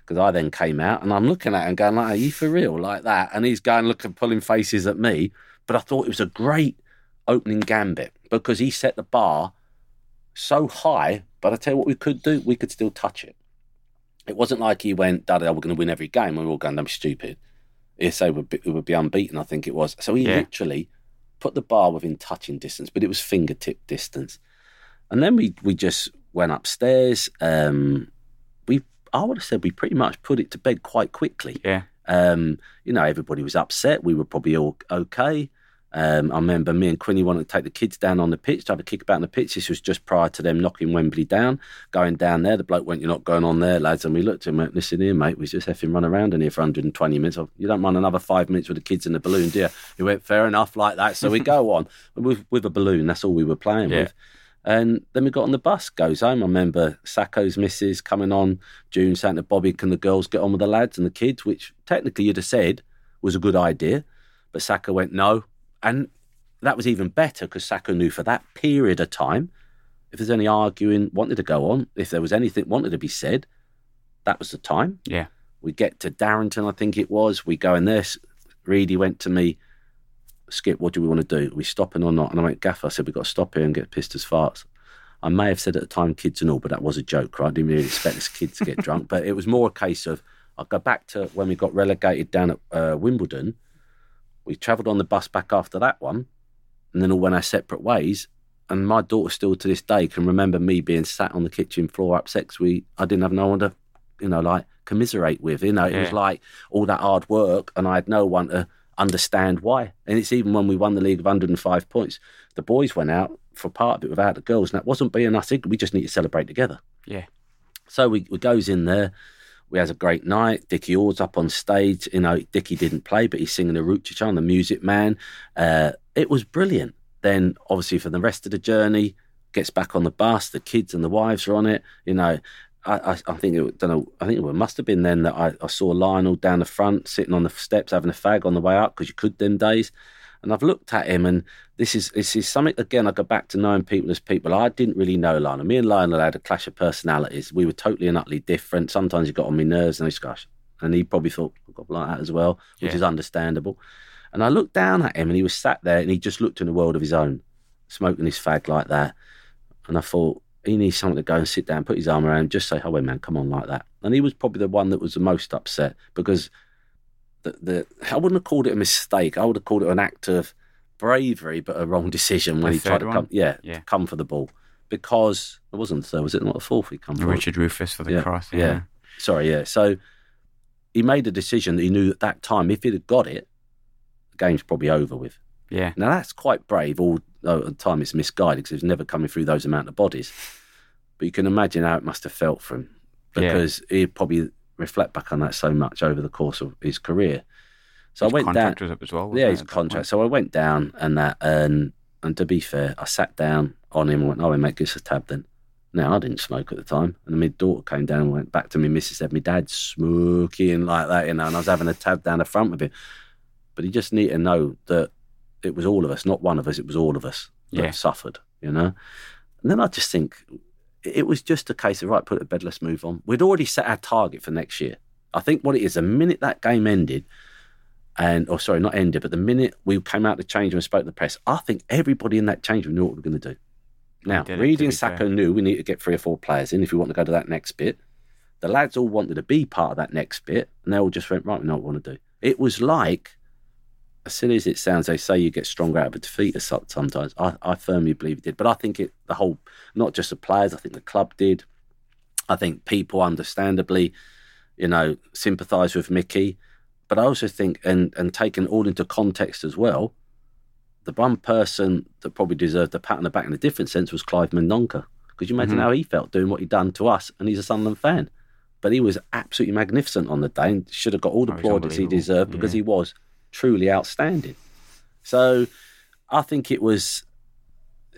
because I then came out, and I'm looking at him going like, "Are you for real?" like that, and he's going looking, pulling faces at me. But I thought it was a great opening gambit because he set the bar so high But I tell you what, we could do. We could still touch it. It wasn't like he went, "Daddy, we're going to win every game," we were all going, "I'm stupid." He'd we'd be, would be unbeaten. I think it was. So he Yeah. literally put the bar within touching distance, but it was fingertip distance. And then we we just went upstairs. Um, we I would have said we pretty much put it to bed quite quickly. Yeah. Um, you know, everybody was upset. We were probably all okay. Um, I remember me and Quinny wanted to take the kids down on the pitch to have a kick about on the pitch. This was just prior to them knocking Wembley down. Going down there, the bloke went, "You're not going on there, lads." And we looked at him, and went, "Listen here, mate. We just effing run around in here for 120 minutes. You don't mind another five minutes with the kids in the balloon, do you?" He went, "Fair enough, like that." So we go on with with a balloon. That's all we were playing Yeah. with. And then we got on the bus, goes home. I remember Sacco's missus coming on, June saying to Bobby, Can the girls get on with the lads and the kids? Which technically you'd have said was a good idea. But Sacco went, No. And that was even better because Sacco knew for that period of time, if there's any arguing wanted to go on, if there was anything wanted to be said, that was the time. Yeah. We get to Darrington, I think it was. We go in there. Reidy went to me, Skip, what do we want to do? Are we stopping or not? And I went, Gaffer, I said, we've got to stop here and get pissed as farts. I may have said at the time kids and all, but that was a joke, right? I didn't really expect this kid to get drunk. But it was more a case of, I'll go back to when we got relegated down at uh, Wimbledon. We travelled on the bus back after that one, and then all went our separate ways. And my daughter still to this day can remember me being sat on the kitchen floor upset we I didn't have no one to, you know, like commiserate with. You know, it was like all that hard work, and I had no one to understand why. And it's even when we won the league of 105 points, the boys went out for part of it without the girls, and that wasn't being us. We just need to celebrate together. Yeah. So we, we goes in there. We had a great night. Dickie Ord's up on stage. You know, Dickie didn't play, but he's singing the Rucha on the Music Man. Uh, it was brilliant. Then, obviously, for the rest of the journey, gets back on the bus. The kids and the wives are on it. You know, I, I, I think it don't know. I think it must have been then that I, I saw Lionel down the front, sitting on the steps having a fag on the way up because you could them days. And I've looked at him, and this is this is something again. I go back to knowing people as people. I didn't really know Lionel. Me and Lionel had a clash of personalities. We were totally and utterly different. Sometimes he got on my nerves, and I gosh, and he probably thought I've got like that as well, which Yeah. is understandable. And I looked down at him, and he was sat there, and he just looked in a world of his own, smoking his fag like that. And I thought he needs someone to go and sit down, put his arm around, him, just say, "Oh, man, come on," like that. And he was probably the one that was the most upset because the, the I wouldn't have called it a mistake. I would have called it an act of bravery, but a wrong decision when The he tried to one? come. Yeah, Yeah. to come for the ball because it wasn't the third. Was it not the fourth? He come for Richard Rufus for the yeah, cross. Yeah. Yeah. Sorry, yeah. So he made a decision that he knew at that time, if he'd have got it, the game's probably over with. Yeah. Now that's quite brave. Although at the time it's misguided because it was never coming through those amount of bodies. But you can imagine how it must have felt for him Yeah. because he'd probably reflect back on that so much over the course of his career. So His I went down. as well. Yeah, his contract. So I went down and that, and and to be fair, I sat down on him and went, "Oh, mate, give us a tab then." Now I didn't smoke at the time, and my daughter came down and went back to me. Missus said, "My dad's smoking like that," you know, and I was having a tab down the front with him. But he just need to know that it was all of us, not one of us. It was all of us that Yeah. suffered, you know. And then I just think it was just a case of right, put it to bed, let's move on. We'd already set our target for next year. I think what it is, the minute that game ended, and or sorry, not ended, but the minute we came out to change room and spoke to the press, I think everybody in that change room knew what we were going to do. Now, Reidy and Sacco fair. knew we need to get three or four players in if we want to go to that next bit. The lads all wanted to be part of that next bit, and they all just went, right, we know what we want to do. It was like, as silly as it sounds, they say you get stronger out of a defeat sometimes. I, I firmly believe it did. But I think it, the whole, not just the players, I think the club did. I think people understandably, you know, sympathise with Mickey. But I also think, and, and taken all into context as well, the one person that probably deserved a pat on the back in a different sense was Clive Mendonca. Because you imagine Mhm. how he felt doing what he'd done to us, and he's a Sunderland fan. But he was absolutely magnificent on the day and should have got all the Oh, plaudits he deserved because Yeah. he was truly outstanding. So I think it was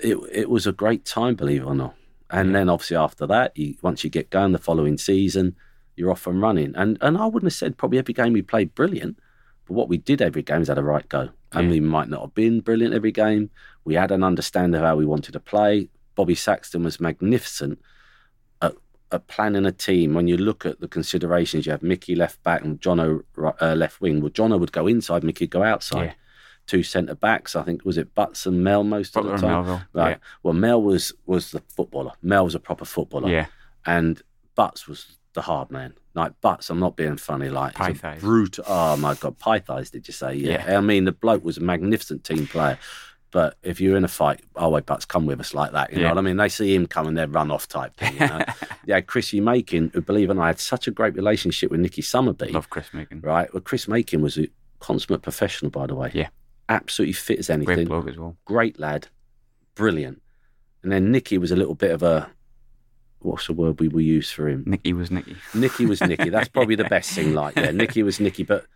it it was a great time, believe it or not. And then obviously after that, you, once you get going the following season, you're off and running. And and I wouldn't have said probably every game we played brilliant, but what we did every game is had a right go. And Yeah. we might not have been brilliant every game. We had an understanding of how we wanted to play. Bobby Saxton was magnificent at, plan planning a team. When you look at the considerations, you have Mickey left back and Jono uh, left wing. Well, Jono would go inside, Mickey would go outside. Yeah. two centre backs. I think was it Butts and Mel most Butler of the time. Melville, Right. yeah. Well, Mel was was the footballer. Mel was a proper footballer. Yeah. And Butts was the hard man. Like Butts, I'm not being funny. Like Pie he's a thighs. brutal. Oh my god, pie thighs. Did you say? Yeah. Yeah. I mean, the bloke was a magnificent team player. But if you're in a fight, oh wait, Butts, come with us like that. You Yeah. know what I mean? They see him coming, they run off type thing. You know? yeah, Chrissy Makin, who believe it or not, had such a great relationship with Nicky Summerbee Love Chris Makin. right? Well, Chris Makin was a consummate professional, by the way. Yeah. Absolutely fit as Great anything. bloke as well. Great lad. Brilliant. And then Nicky was a little bit of a, what's the word we will use for him? Nicky was Nicky. Nicky was Nicky. That's probably the best thing, like, yeah, Nicky was Nicky, but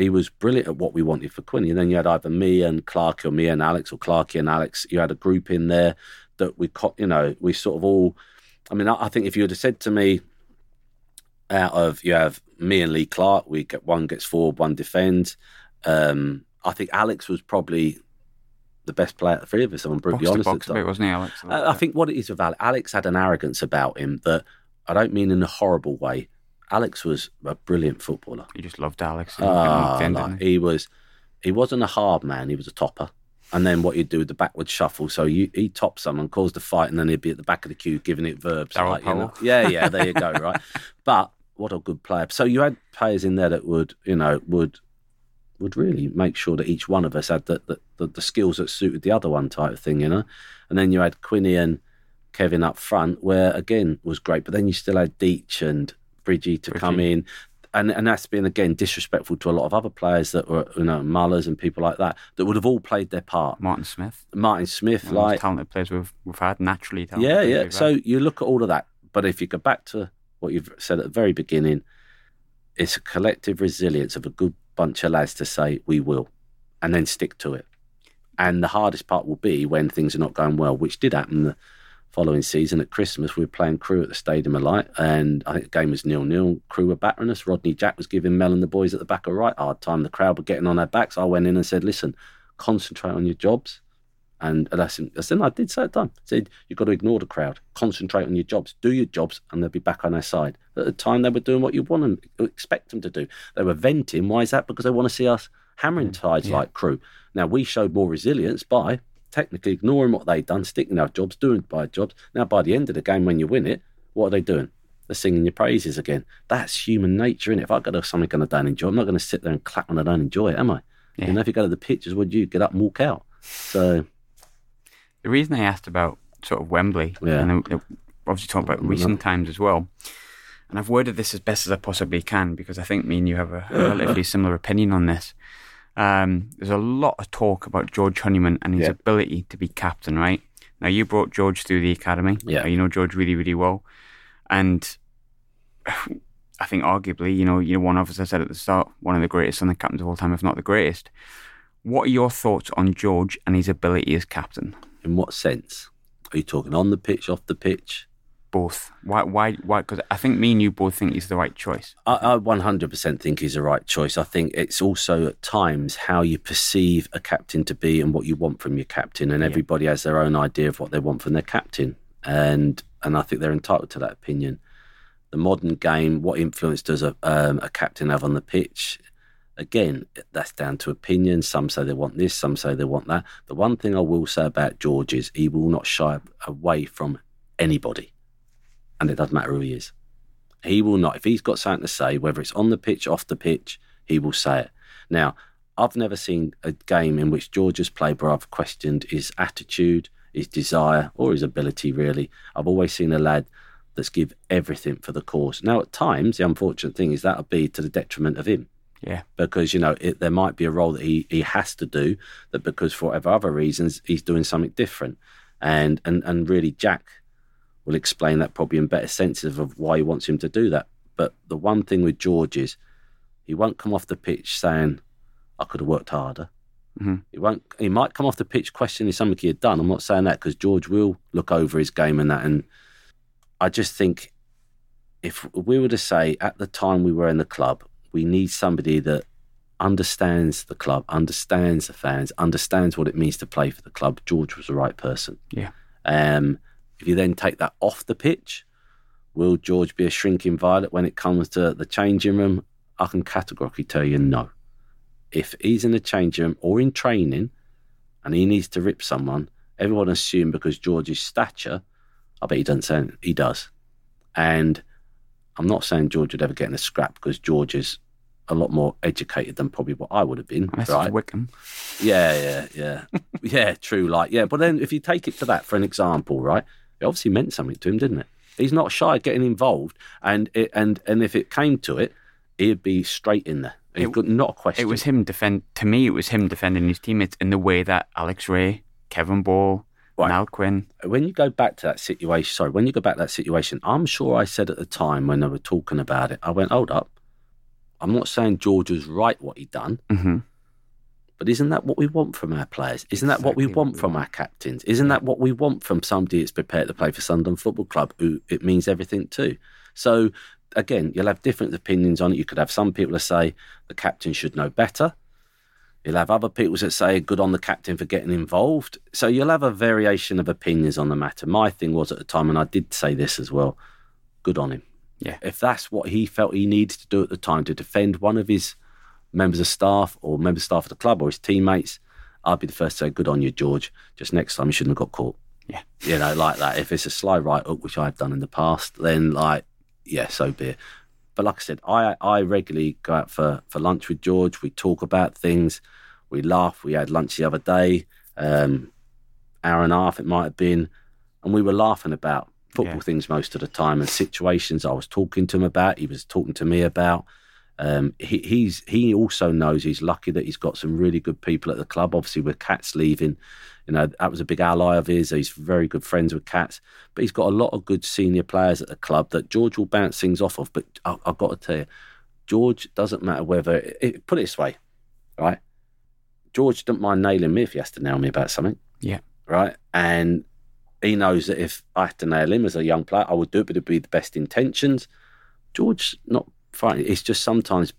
he was brilliant at what we wanted for Quinny. And then you had either me and Clark or me and Alex or Clarky and Alex. You had a group in there that we, you know, we sort of all, I mean, I think if you would have said to me, out of you have me and Lee Clark, we get one gets forward, one defends. Um, I think Alex was probably the best player of the three of us. I'm brutally Box honest. at box a bit, wasn't he, Alex? I, I think what it is with Alex, Alex had an arrogance about him that I don't mean in a horrible way. Alex was a brilliant footballer. he just loved Alex. getting ah, like, locked in, didn't he? was, he wasn't a hard man. He was a topper. And then what you'd do with the backward shuffle. So you, he'd top someone, cause the fight, and then he'd be at the back of the queue giving it verbs. Like, you know. Yeah, yeah, there you go, right? But what a good player. So you had players in there that would, you know, would would really make sure that each one of us had the, the, the, the skills that suited the other one type of thing, you know? And then you had Quinny and Kevin up front, where again was great, but then you still had Deech and Bridgie to come in. And and that's been again disrespectful to a lot of other players that were, you know, Mullers and people like that, that would have all played their part. Martin Smith. Martin Smith, One like talented players we've, we've had, naturally talented. yeah, yeah. So had. you look at all of that, but if you go back to what you've said at the very beginning, it's a collective resilience of a good bunch of lads to say we will, and then stick to it. And the hardest part will be when things are not going well, which did happen the following season at Christmas. We were playing Crewe at the Stadium of Light, and I think the game was nil nil. Crewe were battering us. Rodney Jack was giving Mel and the boys at the back a right hard time. The crowd were getting on their backs. I went in and said, "Listen, concentrate on your jobs." And I said, I did say it time. I said, you've got to ignore the crowd, concentrate on your jobs, do your jobs, and they'll be back on their side. At the time, they were doing what you want them, expect them to do. They were venting. Why is that? Because they want to see us hammering tides yeah. like Crewe. Now, we showed more resilience by technically ignoring what they'd done, sticking our jobs, doing by jobs. Now, by the end of the game, when you win it, what are they doing? They're singing your praises again. That's human nature, innit? If I go to something and I don't enjoy, I'm not going to sit there and clap when I don't enjoy it, am I? Yeah. You know, if you go to the pitches, would you get up and walk out? So, The reason I asked about sort of Wembley, Yeah. and obviously talking about recent times as well, and I've worded this as best as I possibly can because I think me and you have a relatively similar opinion on this. Um, there's a lot of talk about George Honeyman and his Yeah. ability to be captain, right? Now, you brought George through the academy. Yeah. You know George really, really well. And I think arguably, you know, you know, one of us, I said at the start, one of the greatest Southern captains of all time, if not the greatest. What are your thoughts on George and his ability as captain? in what sense? Are you talking on the pitch, off the pitch? Both. Why? Why? Why? Because I think me and you both think he's the right choice. I, I 100% think he's the right choice. I think it's also at times how you perceive a captain to be and what you want from your captain, and everybody has their own idea of what they want from their captain, and and I think they're entitled to that opinion. The modern game, what influence does a um, a captain have on the pitch? Again, that's down to opinion. Some say they want this, some say they want that. The one thing I will say about George is he will not shy away from anybody, and it doesn't matter who he is. He will not. If he's got something to say, whether it's on the pitch, off the pitch, he will say it. Now, I've never seen a game in which George has played where I've questioned his attitude, his desire, or his ability, really. I've always seen a lad that's give everything for the cause. Now, at times, the unfortunate thing is that'll be to the detriment of him Yeah. because, you know, it, there might be a role that he, he has to do that because for whatever other reasons, he's doing something different. And, and, and really, Jack will explain that probably in better senses of why he wants him to do that. But the one thing with George is he won't come off the pitch saying, I could have worked harder. Mhm. He won't. He might come off the pitch questioning something he had done. I'm not saying that because George will look over his game and that. And I just think if we were to say at the time we were in the club, we need somebody that understands the club, understands the fans, understands what it means to play for the club. George was the right person. Yeah. Um, if you then take that off the pitch, will George be a shrinking violet when it comes to the changing room? I can categorically tell you no. if he's in the changing room or in training and he needs to rip someone, everyone assume because George's stature, I bet he doesn't say he does. And I'm not saying George would ever get in a scrap because George is a lot more educated than probably what I would have been. That's right? Wickham. Yeah, yeah, yeah. yeah, true. Like, yeah. But then if you take it to that for an example, right? It obviously meant something to him, didn't it? He's not shy of getting involved. And it, and and if it came to it, he'd be straight in there. It- not a question. It was him defend. To me, it was him defending his teammates in the way that Alex Rae, Kevin Ball, Right. Quinn. when you go back to that situation, sorry, when you go back to that situation, I'm sure I said at the time when they were talking about it, I went, hold up. I'm not saying George was right what he done, hmm but isn't that what we want from our players? Isn't that what we want from our captains? Isn't that what we want from somebody that's prepared to play for Sunderland Football Club who it means everything to? So again, you'll have different opinions on it. You could have some people that say the captain should know better. You'll have other people that say good on the captain for getting involved. So you'll have a variation of opinions on the matter. My thing was at the time, and I did say this as well, good on him. Yeah. If that's what he felt he needed to do at the time to defend one of his members of staff or members of staff of the club or his teammates, I'd be the first to say, good on you, George. Just next time you shouldn't have got caught. Yeah. You know, like that. If it's a sly right hook, which I've done in the past, then like, yeah, so be it. But like I said, I I regularly go out for, for lunch with George. We talk about things. We laugh. We had lunch the other day, um, hour and a half it might have been, and we were laughing about football Yeah. things most of the time and situations I was talking to him about. He was talking to me about. Um, he, he's he also knows he's lucky that he's got some really good people at the club. Obviously, with Cats leaving, you know that was a big ally of his. He's very good friends with Cats, but he's got a lot of good senior players at the club that George will bounce things off of. But I, I've got to tell you, George doesn't matter whether. It, put it this way, right? George doesn't mind nailing me if he has to nail me about something Yeah. right? And he knows that if I had to nail him as a young player, I would do it, but it'd be the best intentions. George, not frightened. It's just sometimes,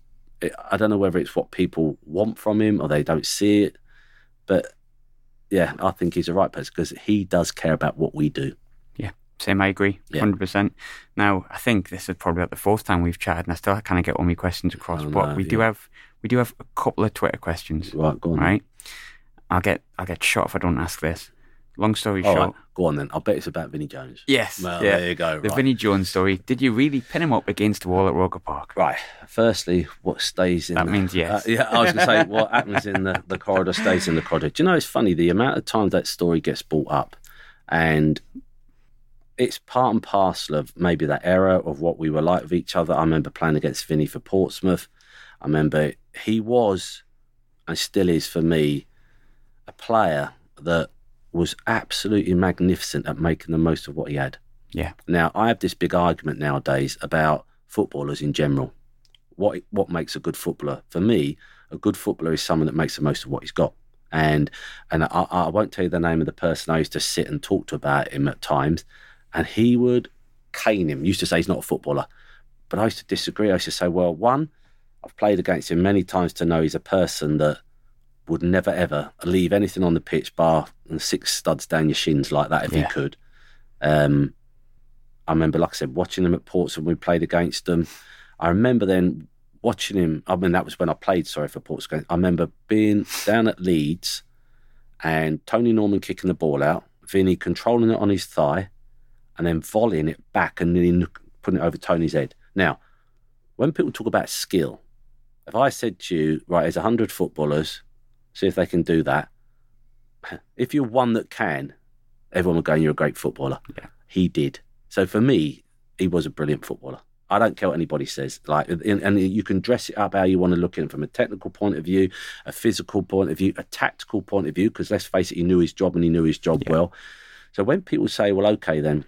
I don't know whether it's what people want from him or they don't see it, but yeah, I think he's the right person because he does care about what we do. Yeah, same, I agree, Yeah. hundred percent. Now, I think this is probably about the fourth time we've chatted, and I still kind of get all my questions across. I but know, we do have we do have a couple of Twitter questions, Right, go on. right? I'll get I'll get shot if I don't ask this. Long story All short, right, go on then. I'll bet it's about Vinnie Jones. yes, Well, yeah, there you go. the right. Vinnie Jones story. Did you really pin him up against the wall at Roker Park? Right. Firstly, what stays in That the- means yes. Uh, yeah, I was going to say what happens in the, the corridor stays in the corridor. Do you know it's funny the amount of times that story gets brought up, and it's part and parcel of maybe that era of what we were like with each other. I remember playing against Vinnie for Portsmouth. I remember he was and still is for me a player that was absolutely magnificent at making the most of what he had. Yeah, Now, I have this big argument nowadays about footballers in general. What what makes a good footballer? For me, a good footballer is someone that makes the most of what he's got. And and I, I won't tell you the name of the person I used to sit and talk to about him at times, and he would cane him. Used to say he's not a footballer, but I used to disagree. I used to say, well, one, I've played against him many times to know he's a person that would never ever leave anything on the pitch bar and six studs down your shins like that if he Yeah. could. Um, I remember, like I said, watching him at Portsmouth when we played against them. I remember then watching him. I mean, that was when I played, sorry, for Portsmouth. I remember being down at Leeds and Tony Norman kicking the ball out, Vinnie controlling it on his thigh, and then volleying it back and then putting it over Tony's head. Now, when people talk about skill, if I said to you, right, there's 100 footballers, see if they can do that. If you're one that can, everyone will go, you're a great footballer. Yeah. He did. So for me, he was a brilliant footballer. I don't care what anybody says. Like, and, you can dress it up how you want to look at it from a technical point of view, a physical point of view, a tactical point of view. Because let's face it, he knew his job and he knew his job Yeah. well. So when people say, "Well, okay, then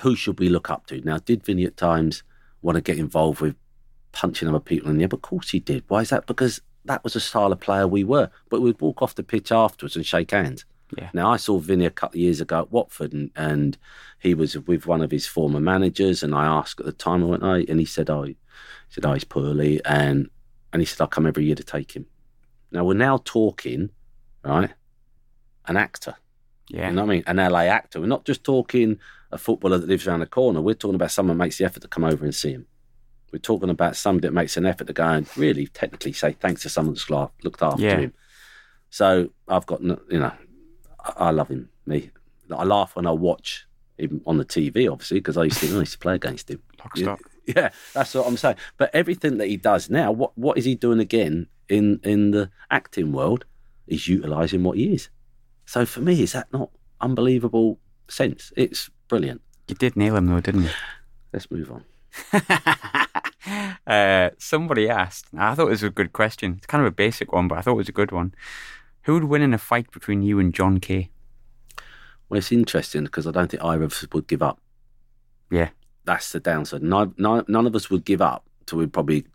who should we look up to?" Now, did Vinnie at times want to get involved with punching other people in the head? Of course he did. Why is that? Because that was the style of player we were. But we'd walk off the pitch afterwards and shake hands. Yeah. Now I saw Vinnie a couple of years ago at Watford, and, and he was with one of his former managers. And I asked at the time, I went, "Oh," and he said, "Oh," he said, "Oh, he's poorly," and and he said, "I'll come every year to take him." Now we're now talking, right? An actor, yeah, you know what I mean? An LA actor. We're not just talking a footballer that lives around the corner. We're talking about someone who makes the effort to come over and see him. We're talking about somebody that makes an effort to go and really technically say thanks to someone that's looked after Yeah. him. So I've got, you know, I, love him. Me, I laugh when I watch him on the TV, obviously, because I used to, I used to play against him. Stock. Yeah, that's what I'm saying. But everything that he does now, what what is he doing again in in the acting world? He's utilising what he is. So for me, is that not unbelievable sense? It's brilliant. You did nail him though, didn't you? Let's move on. uh, somebody asked, I thought it was a good question. It's kind of a basic one, but I thought it was a good one. Who would win in a fight between you and John Kay? Well, it's interesting because I don't think either of us would give up. Yeah. That's the downside. None, none, none of us would give up till we probably.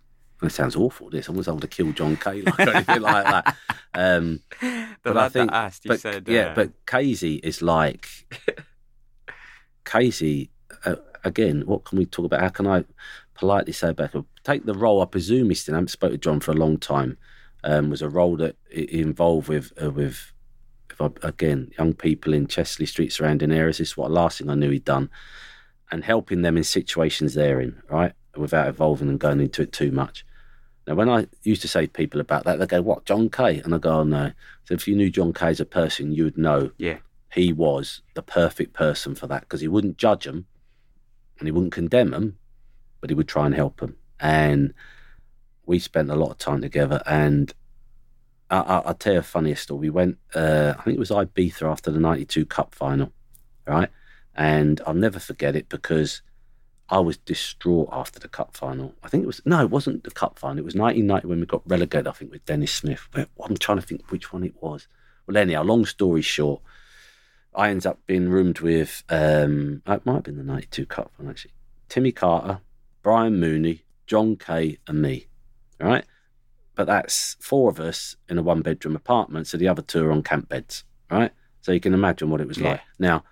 It sounds awful. This I was able to kill John Kay like, anything like that. Um, The but lad I think, that asked, but, said, yeah, uh, but Casey is like Casey. Uh, again, what can we talk about? How can I politely say him? Take the role. I presume he's still. I haven't spoken to John for a long time. Um, was a role that involved with uh, with if I, again young people in Chester-le-Street surrounding areas. This is what last thing I knew he'd done, and helping them in situations they're in, right, without evolving and going into it too much. Now, when I used to say to people about that, they go, "What, John Kay?" And I go, "Oh no." So if you knew John Kay as a person, you would know yeah, he was the perfect person for that because he wouldn't judge them and he wouldn't condemn them, but he would try and help them. And we spent a lot of time together. And I, I, I'll tell you a funny story. We went, uh, I think it was Ibiza after the 92 Cup final, right? And I'll never forget it because I was distraught after the cup final. I think it was, no, it wasn't the cup final. It was 1990 when we got relegated, I think, with Denis Smith. I'm trying to think which one it was. Well, anyhow, long story short, I ended up being roomed with, um, it might have been the 92 Cup final, actually, Timmy Carter, Brian Mooney, John Kay, and me, right? But that's four of us in a one bedroom apartment, so the other two are on camp beds, right? So you can imagine what it was Yeah. like. Now,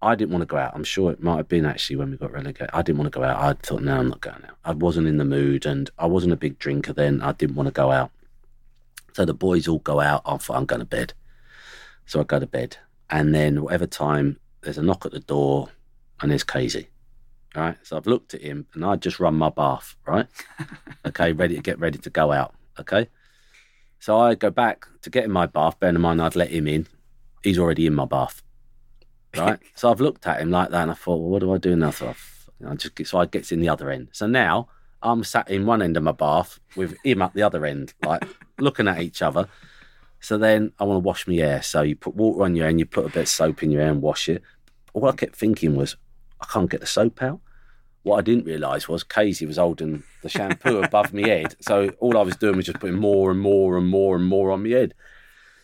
I didn't want to go out. I'm sure it might have been actually when we got relegated. I didn't want to go out. I thought, no, I'm not going out. I wasn't in the mood and I wasn't a big drinker then. I didn't want to go out. So the boys all go out. I thought, I'm going to bed. So I go to bed. And then, whatever time, there's a knock at the door and there's Casey. Right. So I've looked at him and I just run my bath. Right. okay. Ready to get ready to go out. Okay. So I go back to get in my bath. Bearing in mind, I'd let him in. He's already in my bath. Right. so I've looked at him like that and I thought, well, what do I do now? So I, I just get, so I gets in the other end. So now I'm sat in one end of my bath with him at the other end, like looking at each other. So then I want to wash my hair. So you put water on your hair and you put a bit of soap in your hair and wash it. All I kept thinking was, I can't get the soap out. What I didn't realise was Casey was holding the shampoo above my head. So all I was doing was just putting more and more and more and more on my head.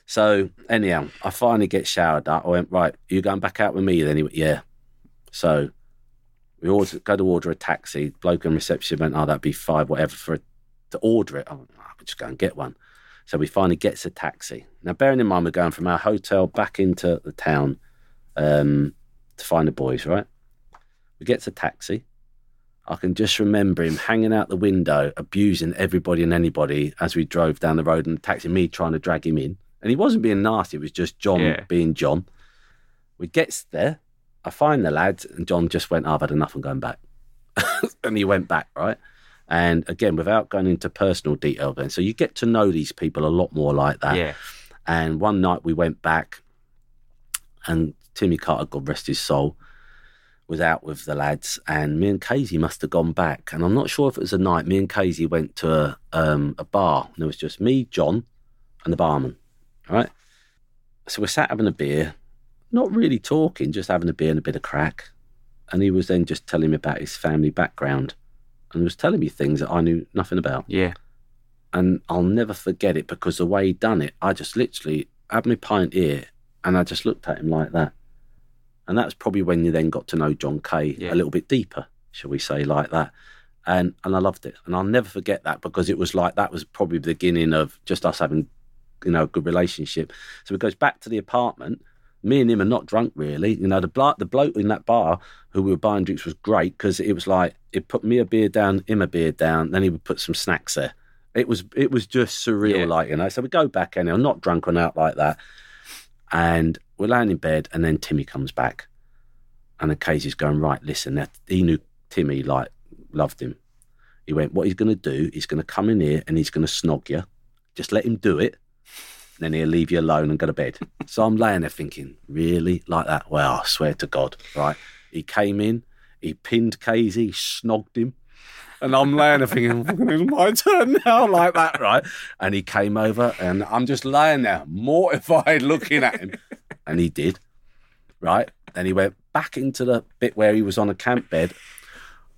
So anyhow, I finally get showered up. I went, right, you going back out with me then? He went, yeah. So we order, go to order a taxi. Bloke in reception went, oh, that'd be five, whatever, for to order it. I went, oh, I could just go and get one. So we finally gets a taxi. Now, bearing in mind, we're going from our hotel back into the town um, to find the boys, right? We get a taxi. I can just remember him hanging out the window, abusing everybody and anybody as we drove down the road and the taxi, me trying to drag him in. And he wasn't being nasty, it was just John Yeah. being John. We gets there, I find the lads, and John just went, I've had enough, I'm going back. and he went back, right? And again, without going into personal detail, then, so you get to know these people a lot more like that. yeah. And one night we went back, and Timmy Carter, God rest his soul, was out with the lads, and me and Casey must have gone back. And I'm not sure if it was a night. Me and Casey went to a, um, a bar, and it was just me, John, and the barman. Right. So we're sat having a beer, not really talking, just having a beer and a bit of crack. And he was then just telling me about his family background, and was telling me things that I knew nothing about Yeah. and I'll never forget it because the way he done it, I just literally had my pint here and I just looked at him like that. And that's probably when you then got to know John Kay Yeah. a little bit deeper, shall we say, like that. And and I loved it. And I'll never forget that because it was like that was probably the beginning of just us having, you know, a good relationship. So it goes back to the apartment. Me and him are not drunk really. You know, the blo- the bloke in that bar who we were buying drinks was great because it was like it put me a beer down, him a beer down, then he would put some snacks there. It was it was just surreal, Yeah. like you know. So we go back and I'm not drunk on out like that, and we're laying in bed, and then Timmy comes back, and then Casey's going right. Listen, that he knew Timmy like loved him, He went, what he's going to do, he's going to come in here and he's going to snog you. Just let him do it. Then he'll leave you alone and go to bed. so I'm laying there thinking, really? Like that? Well, I swear to God, right? He came in, he pinned Casey, snogged him. And I'm laying there thinking, it's my turn now, like that, right? And he came over and I'm just laying there, mortified, looking at him. And he did, right? Then he went back into the bit where he was on a camp bed.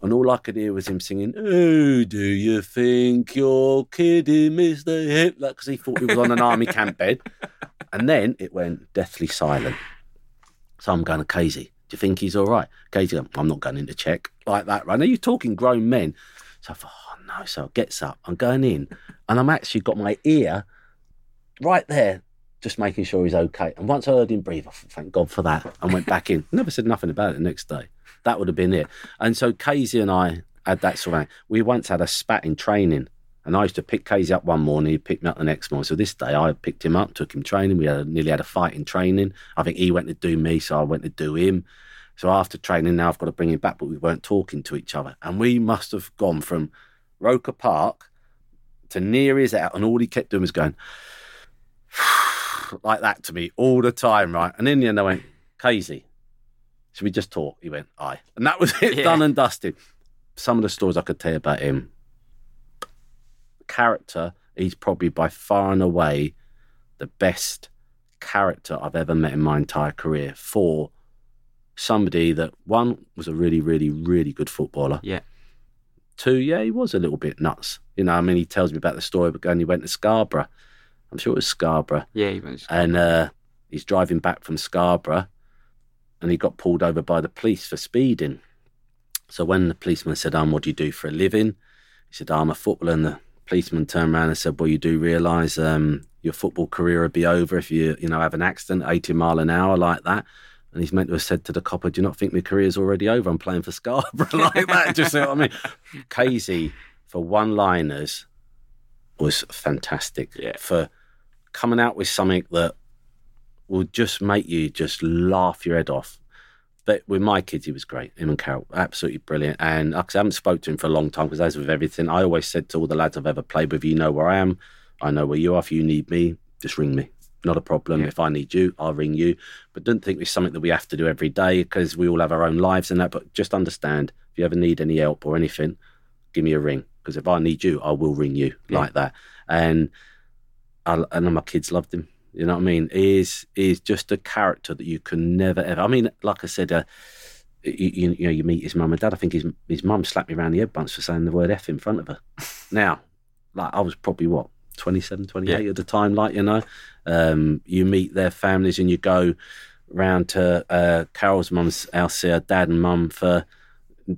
And all I could hear was him singing, Oh, do you think you're kidding, Mr. Hitler? Because he thought he was on an army camp bed. And then it went deathly silent. So I'm going to Casey. Do you think he's all right? Casey, I'm not going in to check like that. Right now, you're talking grown men. So I thought, oh no. So gets up. I'm going in, and I'm actually got my ear right there, just making sure he's okay. And once I heard him breathe, I thank God for that, and went back in. Never said nothing about it the next day. That would have been it. And so Casey and I had that sort of. We once had a spat in training. And I used to pick Casey up one morning, he'd pick me up the next morning. So this day I picked him up, took him training. We had, nearly had a fight in training. I think he went to do me, so I went to do him. So after training, now I've got to bring him back, but we weren't talking to each other. And we must have gone from Roker Park to near his out, and all he kept doing was going like that to me all the time, right? And in the end, I went, Casey, should we just talk? He went, aye. And that was it, Yeah. done and dusted. Some of the stories I could tell you about him. Character, he's probably by far and away the best character I've ever met in my entire career for somebody that one was a really, really, really good footballer. Yeah. Two, yeah, he was a little bit nuts. You know, I mean, he tells me about the story about going, he went to Scarborough. I'm sure it was Scarborough. Yeah, he. And uh, he's driving back from Scarborough and he got pulled over by the police for speeding. So when the policeman said, um, what do you do for a living? He said, I'm a footballer. And the policeman turned around and said, well, you do realise um, your football career would be over if you, you know, have an accident, 80 mile an hour like that. And he's meant to have said to the copper, do you not think my career's already over? I'm playing for Scarborough like that. Just see what I mean? Casey, for one-liners, was fantastic. Yeah. For coming out with something that will just make you just laugh your head off. But with my kids, he was great. Him and Carol, absolutely brilliant. And I haven't spoke to him for a long time because, as with everything, I always said to all the lads I've ever played with, you know where I am. I know where you are. If you need me, just ring me. Not a problem. Yeah. If I need you, I'll ring you. But don't think it's something that we have to do every day because we all have our own lives and that. But just understand if you ever need any help or anything, give me a ring. Because if I need you, I will ring you Yeah. like that. And I, and my kids loved him. You know what I mean? He is he is just a character that you can never ever. I mean, like I said, uh, you, you, you know, you meet his mum and dad. I think his his mum slapped me around the head once for saying the word F in front of her. now, like I was probably what 27, 28 at the time. Like you know, um, you meet their families and you go round to uh, Carol's mum's house, see her dad and mum for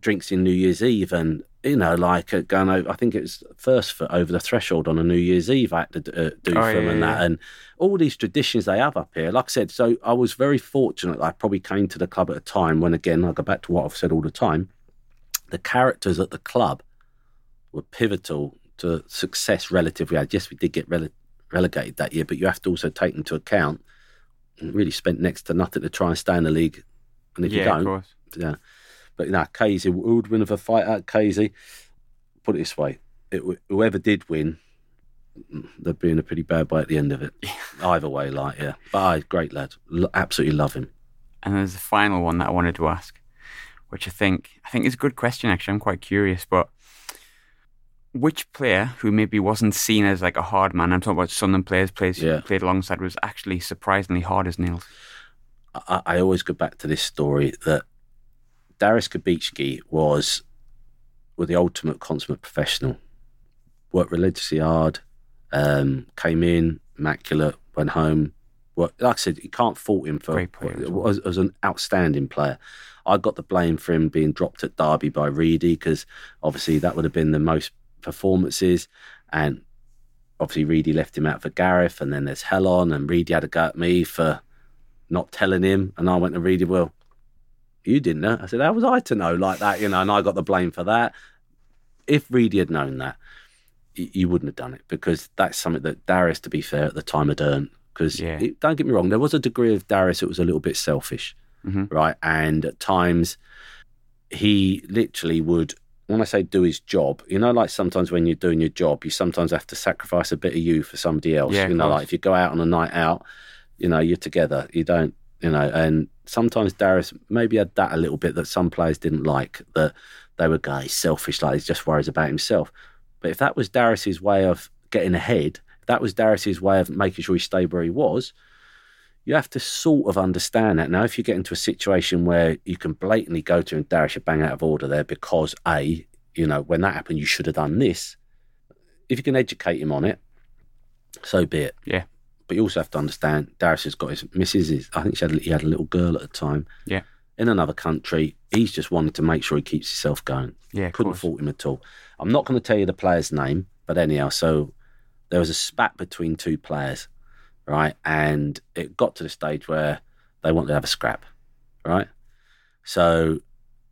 drinks in New Year's Eve, and you know, like uh, going over. I think it was first for over the threshold on a New Year's Eve. I had to d- uh, do Oh, them yeah, and that, yeah. and all these traditions they have up here. Like I said, so I was very fortunate. I probably came to the club at a time when, again, I go back to what I've said all the time. The characters at the club were pivotal to success relatively. Yes, we did get rele- relegated that year, but you have to also take into account. Really spent next to nothing to try and stay in the league, and if you don't, of course. yeah. But no, Casey, who would win of a fight out Casey? Put it this way: it, whoever did win, mm, they'd be in a pretty bad way at the end of it. Either way, like yeah. But I, great lad, L- absolutely love him. And there's the final one that I wanted to ask, which I think I think is a good question. Actually, I'm quite curious, but which player who maybe wasn't seen as like a hard man, I'm talking about Sunderland players, players who played alongside, was actually surprisingly hard as nails. I, I always go back to this story that Darius Kubicki was was the ultimate consummate professional. Worked religiously hard, um, came in immaculate, went home. Worked, like I said, you can't fault him for Great player was, was an outstanding player. I got the blame for him being dropped at Derby by Reidy because obviously that would have been the most performances, and obviously Reidy left him out for Gareth, and then there's hell on, and Reidy had a go at me for not telling him, and I went to Reidy. Well, you didn't know. I said, how was I to know like that? You know, and I got the blame for that. If Reidy had known that, you wouldn't have done it because that's something that Darius, to be fair, at the time had earned. Because Yeah. don't get me wrong, there was a degree of Darius that was a little bit selfish, Mhm. right? And at times, he literally would when I say do his job, you know, like sometimes when you're doing your job, you sometimes have to sacrifice a bit of you for somebody else. Yeah, you know, like if you go out on a night out, you know, you're together. You don't, you know, and sometimes Darius maybe had that a little bit that some players didn't like, that they were guys selfish, like he just worries about himself. But if that was Darius's way of getting ahead, if that was Darius's way of making sure he stayed where he was, you have to sort of understand that. Now, if you get into a situation where you can blatantly go to and Darius, you're bang out of order there because A, you know, when that happened, you should have done this. If you can educate him on it, so be it. Yeah. But you also have to understand Darius has got his missus. I think she had, he had a little girl at the time. Yeah. In another country, he's just wanted to make sure he keeps himself going. Yeah, Couldn't course. fault him at all. I'm not going to tell you the player's name, but anyhow, so there was a spat between two players, right? And it got to the stage where they wanted to have a scrap, right? So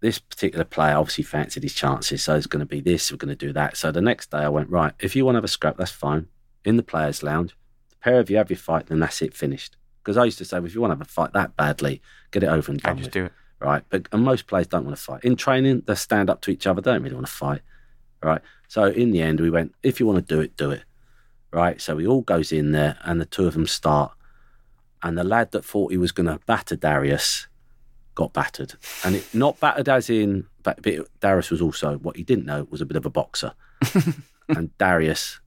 this particular player obviously fancied his chances. So it's going to be this, we're going to do that. So the next day I went, right, if you want to have a scrap, that's fine. In the players' lounge, pair of you have your fight, then that's it, finished. Because I used to say, well, if you want to have a fight that badly, get it over and I done just with do it. right? But and most players don't want to fight. In training, they stand up to each other, don't really want to fight, right? So in the end, we went, if you want to do it, do it, right? So we all goes in there, and the two of them start, and the lad that thought he was going to batter Darius got battered, and it, not battered as in, but, but Darius was also what he didn't know was a bit of a boxer, and Darius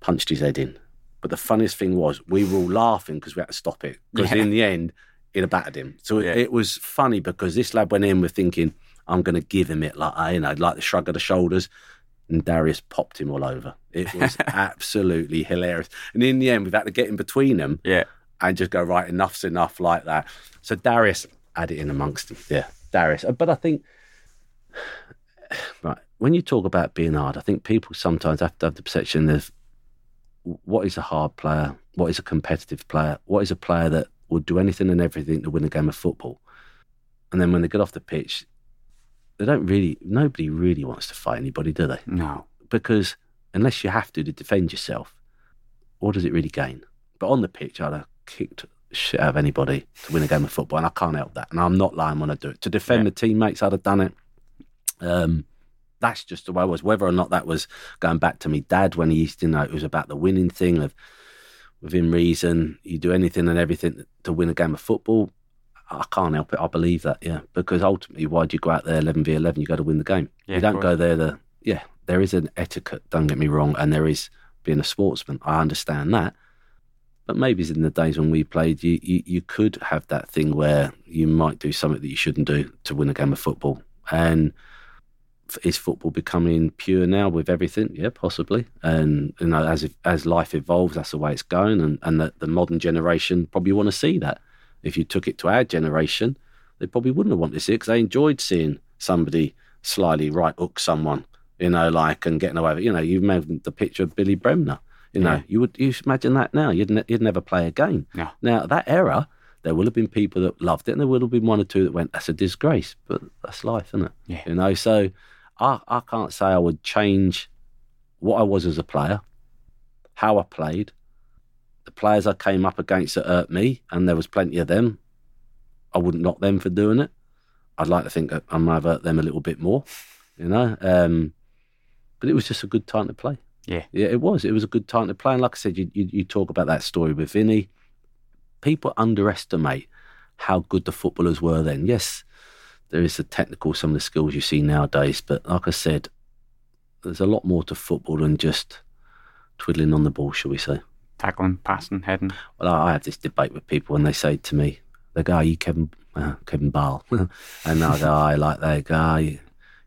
punched his head in. But the funniest thing was, we were all laughing because we had to stop it. Because Yeah. in the end, he'd have battered him. So Yeah. it, it was funny because this lad went in with thinking, I'm going to give him it, like, uh, you know, like the shrug of the shoulders. And Darius popped him all over. It was absolutely hilarious. And in the end, we've had to get in between them Yeah. and just go, right, enough's enough, like that. So Darius had it in amongst them. Yeah, Darius. Uh, But I think, right, when you talk about being hard, I think people sometimes have to have the perception of what is a hard player, what is a competitive player, what is a player that would do anything and everything to win a game of football. And then when they get off the pitch, they don't really, nobody really wants to fight anybody, do they? No. because unless you have to to defend yourself, what does it really gain? But on the pitch, I'd have kicked shit out of anybody to win a game of football, and I can't help that. And I'm not lying when I do it. To defend Yeah. the teammates, I'd have done it. Um, that's just the way I was. Whether or not that was going back to me dad when he used to know it was about the winning thing of within reason, you do anything and everything to win a game of football. I can't help it. I believe that, yeah. Because ultimately, why do you go out there 11 v 11? You got to win the game. Yeah, you don't go there the, yeah, there is an etiquette, don't get me wrong, and there is being a sportsman. I understand that. But maybe it's in the days when we played, you, you, you could have that thing where you might do something that you shouldn't do to win a game of football. And is football becoming pure now with everything? Yeah, possibly. And you know, as if, as life evolves, that's the way it's going. And and the, the modern generation probably want to see that. If you took it to our generation, they probably wouldn't have wanted to see it because they enjoyed seeing somebody slyly right hook someone, you know, like and getting away with it. You know, you've made the picture of Billy Bremner. You know, Yeah. you would you imagine that now. You'd ne- you'd never play a game. No. Now that era, there will have been people that loved it, and there will have been one or two that went, "That's a disgrace," but that's life, isn't it? Yeah. You know, so I I can't say I would change what I was as a player, how I played, the players I came up against that hurt me, and there was plenty of them. I wouldn't knock them for doing it. I'd like to think that I might have hurt them a little bit more, you know. Um, but it was just a good time to play. Yeah. Yeah, it was. It was a good time to play. And like I said, you, you, you talk about that story with Vinnie. People underestimate how good the footballers were then. Yes, there is the technical, some of the skills you see nowadays. But like I said, there's a lot more to football than just twiddling on the ball, shall we say. Tackling, passing, heading. Well, I have this debate with people when they say to me, they go, Are you Kevin, uh, Kevin Ball? and I go, I like "Oh, you,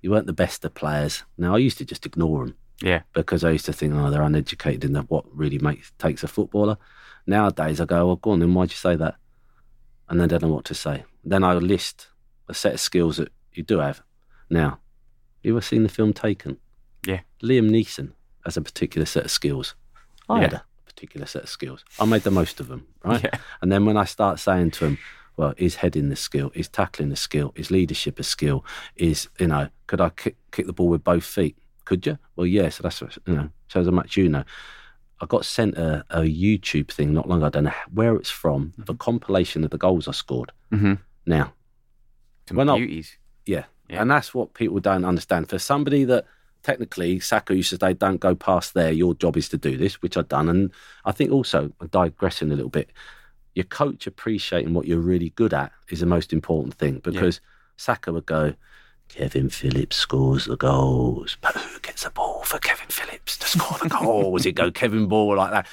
you weren't the best of players. Now, I used to just ignore them Yeah. because I used to think, oh, they're uneducated in what really makes takes a footballer. Nowadays, I go, well, go on, then why'd you say that? And then I don't know what to say. Then I list a set of skills that you do have. Now, you ever seen the film Taken? Yeah. Liam Neeson has a particular set of skills. I had Yeah. a particular set of skills. I made the most of them, right? Yeah. And then when I start saying to him, well, is heading the skill? Is tackling the skill? Is leadership a skill? Is, you know, could I kick, kick the ball with both feet? Could you? Well, yeah. So that's, what- you know, shows how much you know. I got sent a, a YouTube thing not long ago. I don't know where it's from, of a compilation of the goals I scored. Mm-hmm. Now, Some Well, no. beauties. yeah, Yeah. And that's what people don't understand. For somebody that technically, Sacco used to say, don't go past there, your job is to do this, which I've done. And I think also, I'm digressing a little bit, your coach appreciating what you're really good at is the most important thing because Sacco would go, Kevin Phillips scores the goals, but who gets the ball for Kevin Phillips to score the goals? He'd go Kevin Ball like that.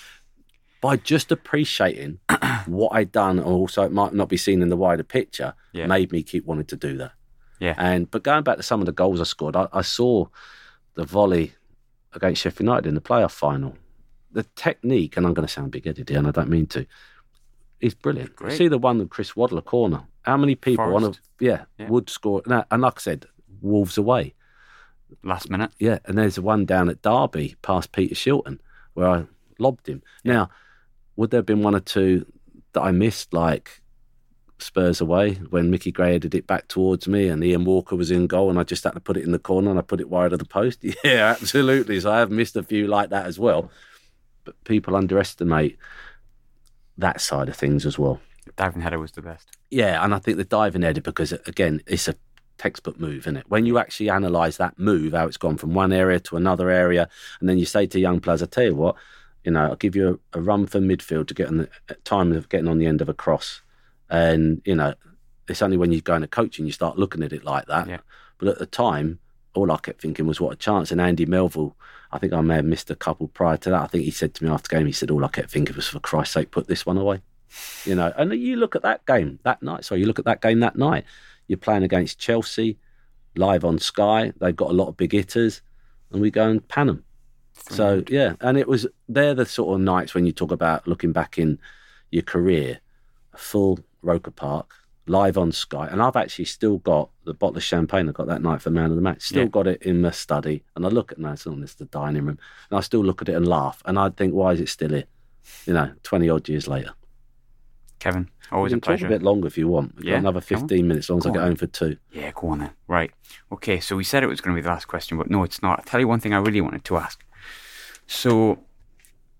By just appreciating what I'd done, and also it might not be seen in the wider picture, Yeah. made me keep wanting to do that. Yeah. And but going back to some of the goals I scored, I, I saw the volley against Sheffield United in the playoff final. The technique, and I'm going to sound big-headed here, and I don't mean to, is brilliant. Great. See the one with Chris Waddle, a corner. How many people want to, yeah, Yeah. would score? And, and like I said, Wolves away. Last minute. Yeah, and there's the one down at Derby past Peter Shilton where I lobbed him. Now, would there have been one or two that I missed, like Spurs away when Mickey Gray headed it back towards me and Ian Walker was in goal and I just had to put it in the corner and I put it wide of the post? Yeah, absolutely. So I have missed a few like that as well. But people underestimate that side of things as well. Diving header was the best. Yeah, and I think the diving header because again, it's a textbook move, isn't it? When you actually analyse that move, how it's gone from one area to another area, and then you say to young players, "I tell you what, you know, I'll give you a, a run for midfield to get on the time of getting on the end of a cross," and you know, it's only when you go into coaching you start looking at it like that. Yeah. But at the time, all I kept thinking was, "What a chance!" And Andy Melville, I think I may have missed a couple prior to that. I think he said to me after game, he said, "All I kept thinking was, for Christ's sake, put this one away." You know, and you look at that game that night. So you look at that game that night. You're playing against Chelsea, live on Sky. They've got a lot of big hitters, and we go and pan them. So yeah, and it was they're the sort of nights when you talk about looking back in your career, a full Roker Park, live on Sky, and I've actually still got the bottle of champagne I got that night for man of the match. Still Yeah. got it in my study, and I look at no, it's on this the dining room, and I still look at it and laugh, and I think, why is it still here? You know, twenty odd years later. Kevin, always a pleasure. a bit longer if you want. We've got Yeah, another fifteen minutes, as long as I get on. home for two. Yeah, go on then. Right. Okay, so we said it was going to be the last question, but no, it's not. I'll tell you one thing I really wanted to ask. So,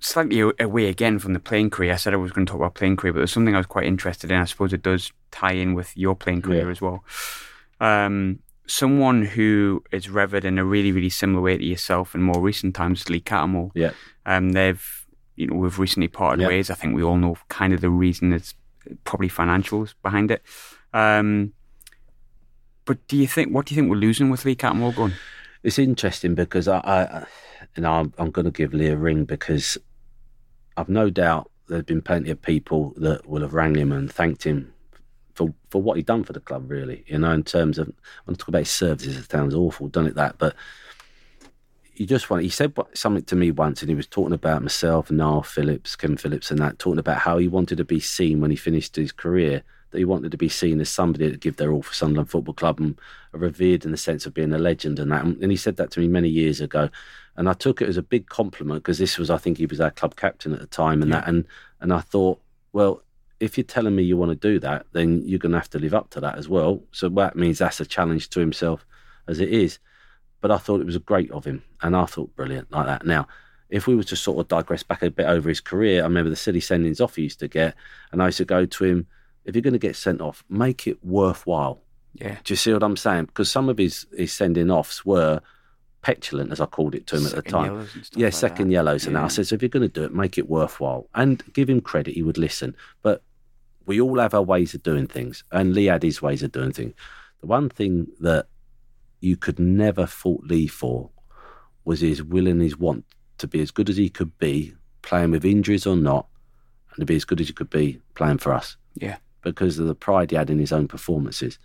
slightly away again from the playing career, I said I was going to talk about playing career, but there's something I was quite interested in. I suppose it does tie in with your playing career Yeah. as well. Um, someone who is revered in a really, really similar way to yourself in more recent times is Lee Cattermole. Yeah, Um, they've, you know, we've recently parted Yeah. ways. I think we all know kind of the reason is probably financials behind it. Um, but do you think, what do you think we're losing with Lee Cattermole going? it's interesting because I, I know, I'm, I'm going to give Lee a ring because I've no doubt there's been plenty of people that will have rang him and thanked him for for what he'd done for the club. Really, you know, in terms of when I talk about his services, it sounds awful, done it that, but. You just want. He said something to me once, and he was talking about myself, Niall Phillips, Kevin Phillips, and that. Talking about how he wanted to be seen when he finished his career. That he wanted to be seen as somebody that give their all for Sunderland Football Club and revered in the sense of being a legend and that. And he said that to me many years ago, and I took it as a big compliment because this was, I think, he was our club captain at the time, and that. And and I thought, well, if you're telling me you want to do that, then you're going to have to live up to that as well. So that means that's a challenge to himself as it is. But I thought it was great of him, and I thought brilliant like that. Now, if we were to sort of digress back a bit over his career, I remember the silly sendings off he used to get, and I used to go to him, if you're going to get sent off, make it worthwhile. Yeah. Do you see what I'm saying? Because some of his, his sending offs were petulant, as I called it to him at the time. yellows Yeah, like second that. yellows. And that. I Yeah. said, so if you're going to do it, make it worthwhile and give him credit. He would listen. But we all have our ways of doing things, and Lee had his ways of doing things. The one thing that you could never fault Lee for was his will and his want to be as good as he could be, playing with injuries or not, and to be as good as he could be playing for us Yeah. because of the pride he had in his own performances.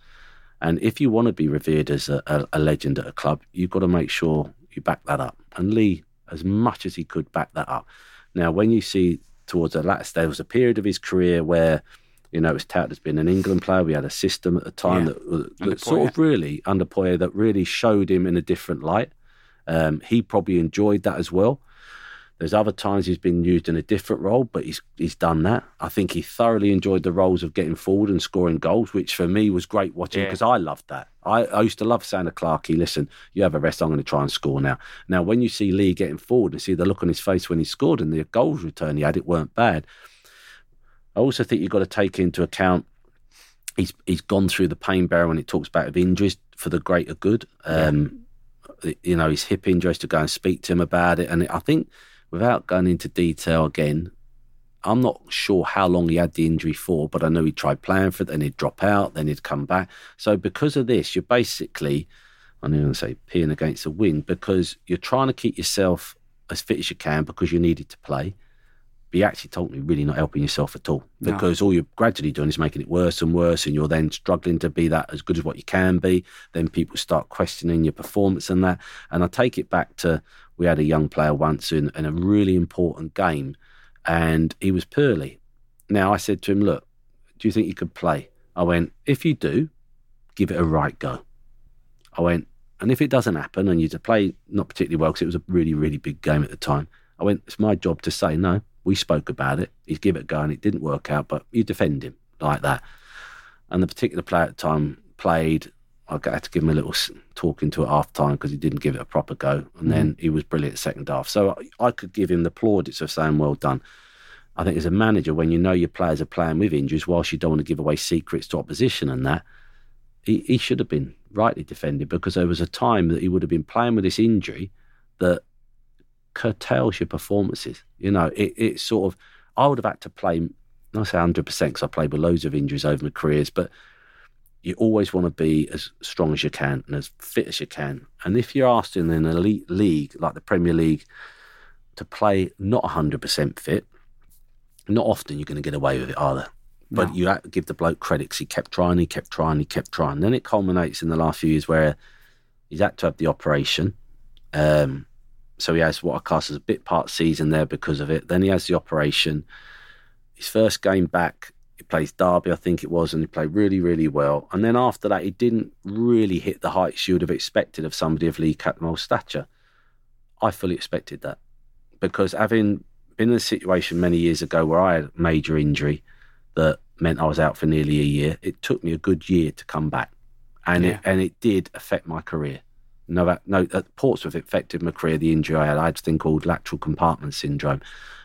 And if you want to be revered as a, a, a legend at a club, you've got to make sure you back that up. And Lee, as much as he could, back that up. Now, when you see towards the latter, there was a period of his career where, you know, it was touted as being an England player. We had a system at the time Yeah. that, that sort of really, under Poyet, that really showed him in a different light. Um, he probably enjoyed that as well. There's other times he's been used in a different role, but he's he's done that. I think he thoroughly enjoyed the roles of getting forward and scoring goals, which for me was great watching Yeah. because I loved that. I, I used to love saying to Clarkey, listen, you have a rest, I'm going to try and score now. Now, when you see Lee getting forward and see the look on his face when he scored and the goals return he had, it weren't bad. I also think you've got to take into account he's he's gone through the pain barrel when it talks about of injuries for the greater good. Um, You know, his hip injuries to go and speak to him about it, and I think without going into detail again, I'm not sure how long he had the injury for, but I know he tried playing for it, then he'd drop out, then he'd come back. So because of this, you're basically, I'm going to say peeing against the wind because you're trying to keep yourself as fit as you can because you needed to play. But you're actually totally really not helping yourself at all No. because all you're gradually doing is making it worse and worse, and you're then struggling to be that as good as what you can be. Then people start questioning your performance and that. And I take it back to we had a young player once in, in a really important game, and he was poorly. Now I said to him, "Look, do you think you could play?" I went, "If you do, give it a right go." I went, and if it doesn't happen and you to play not particularly well because it was a really, really big game at the time, I went, it's my job to say, no, we spoke about it. He's give it a go and it didn't work out, but you defend him like that. And the particular player at the time played. I had to give him a little talking to at half time because he didn't give it a proper go. And then mm. he was brilliant second half. So I, I could give him the plaudits of saying, well done. I think as a manager, when you know your players are playing with injuries, whilst you don't want to give away secrets to opposition and that, he, he should have been rightly defended because there was a time that he would have been playing with this injury that curtails your performances. You know, it, it sort of, I would have had to play, I say 100% because I played with loads of injuries over my careers, but you always want to be as strong as you can and as fit as you can. And if you're asked in an elite league like the Premier League to play not 100% fit, not often you're going to get away with it either. But No. you have to give the bloke credit 'cause he kept trying, he kept trying, he kept trying. Then it culminates in the last few years where he's had to have the operation. Um, so he has what I class as a bit part season there because of it. Then he has the operation. His first game back, he plays Derby, I think it was, and he played really, really well. And then after that, he didn't really hit the heights you would have expected of somebody of Lee Cattermole's stature. I fully expected that because having been in a situation many years ago where I had a major injury that meant I was out for nearly a year, it took me a good year to come back, and Yeah. it and it did affect my career. No, that- no, at Portsmouth it affected my career. The injury I had, I had a thing called lateral compartment syndrome,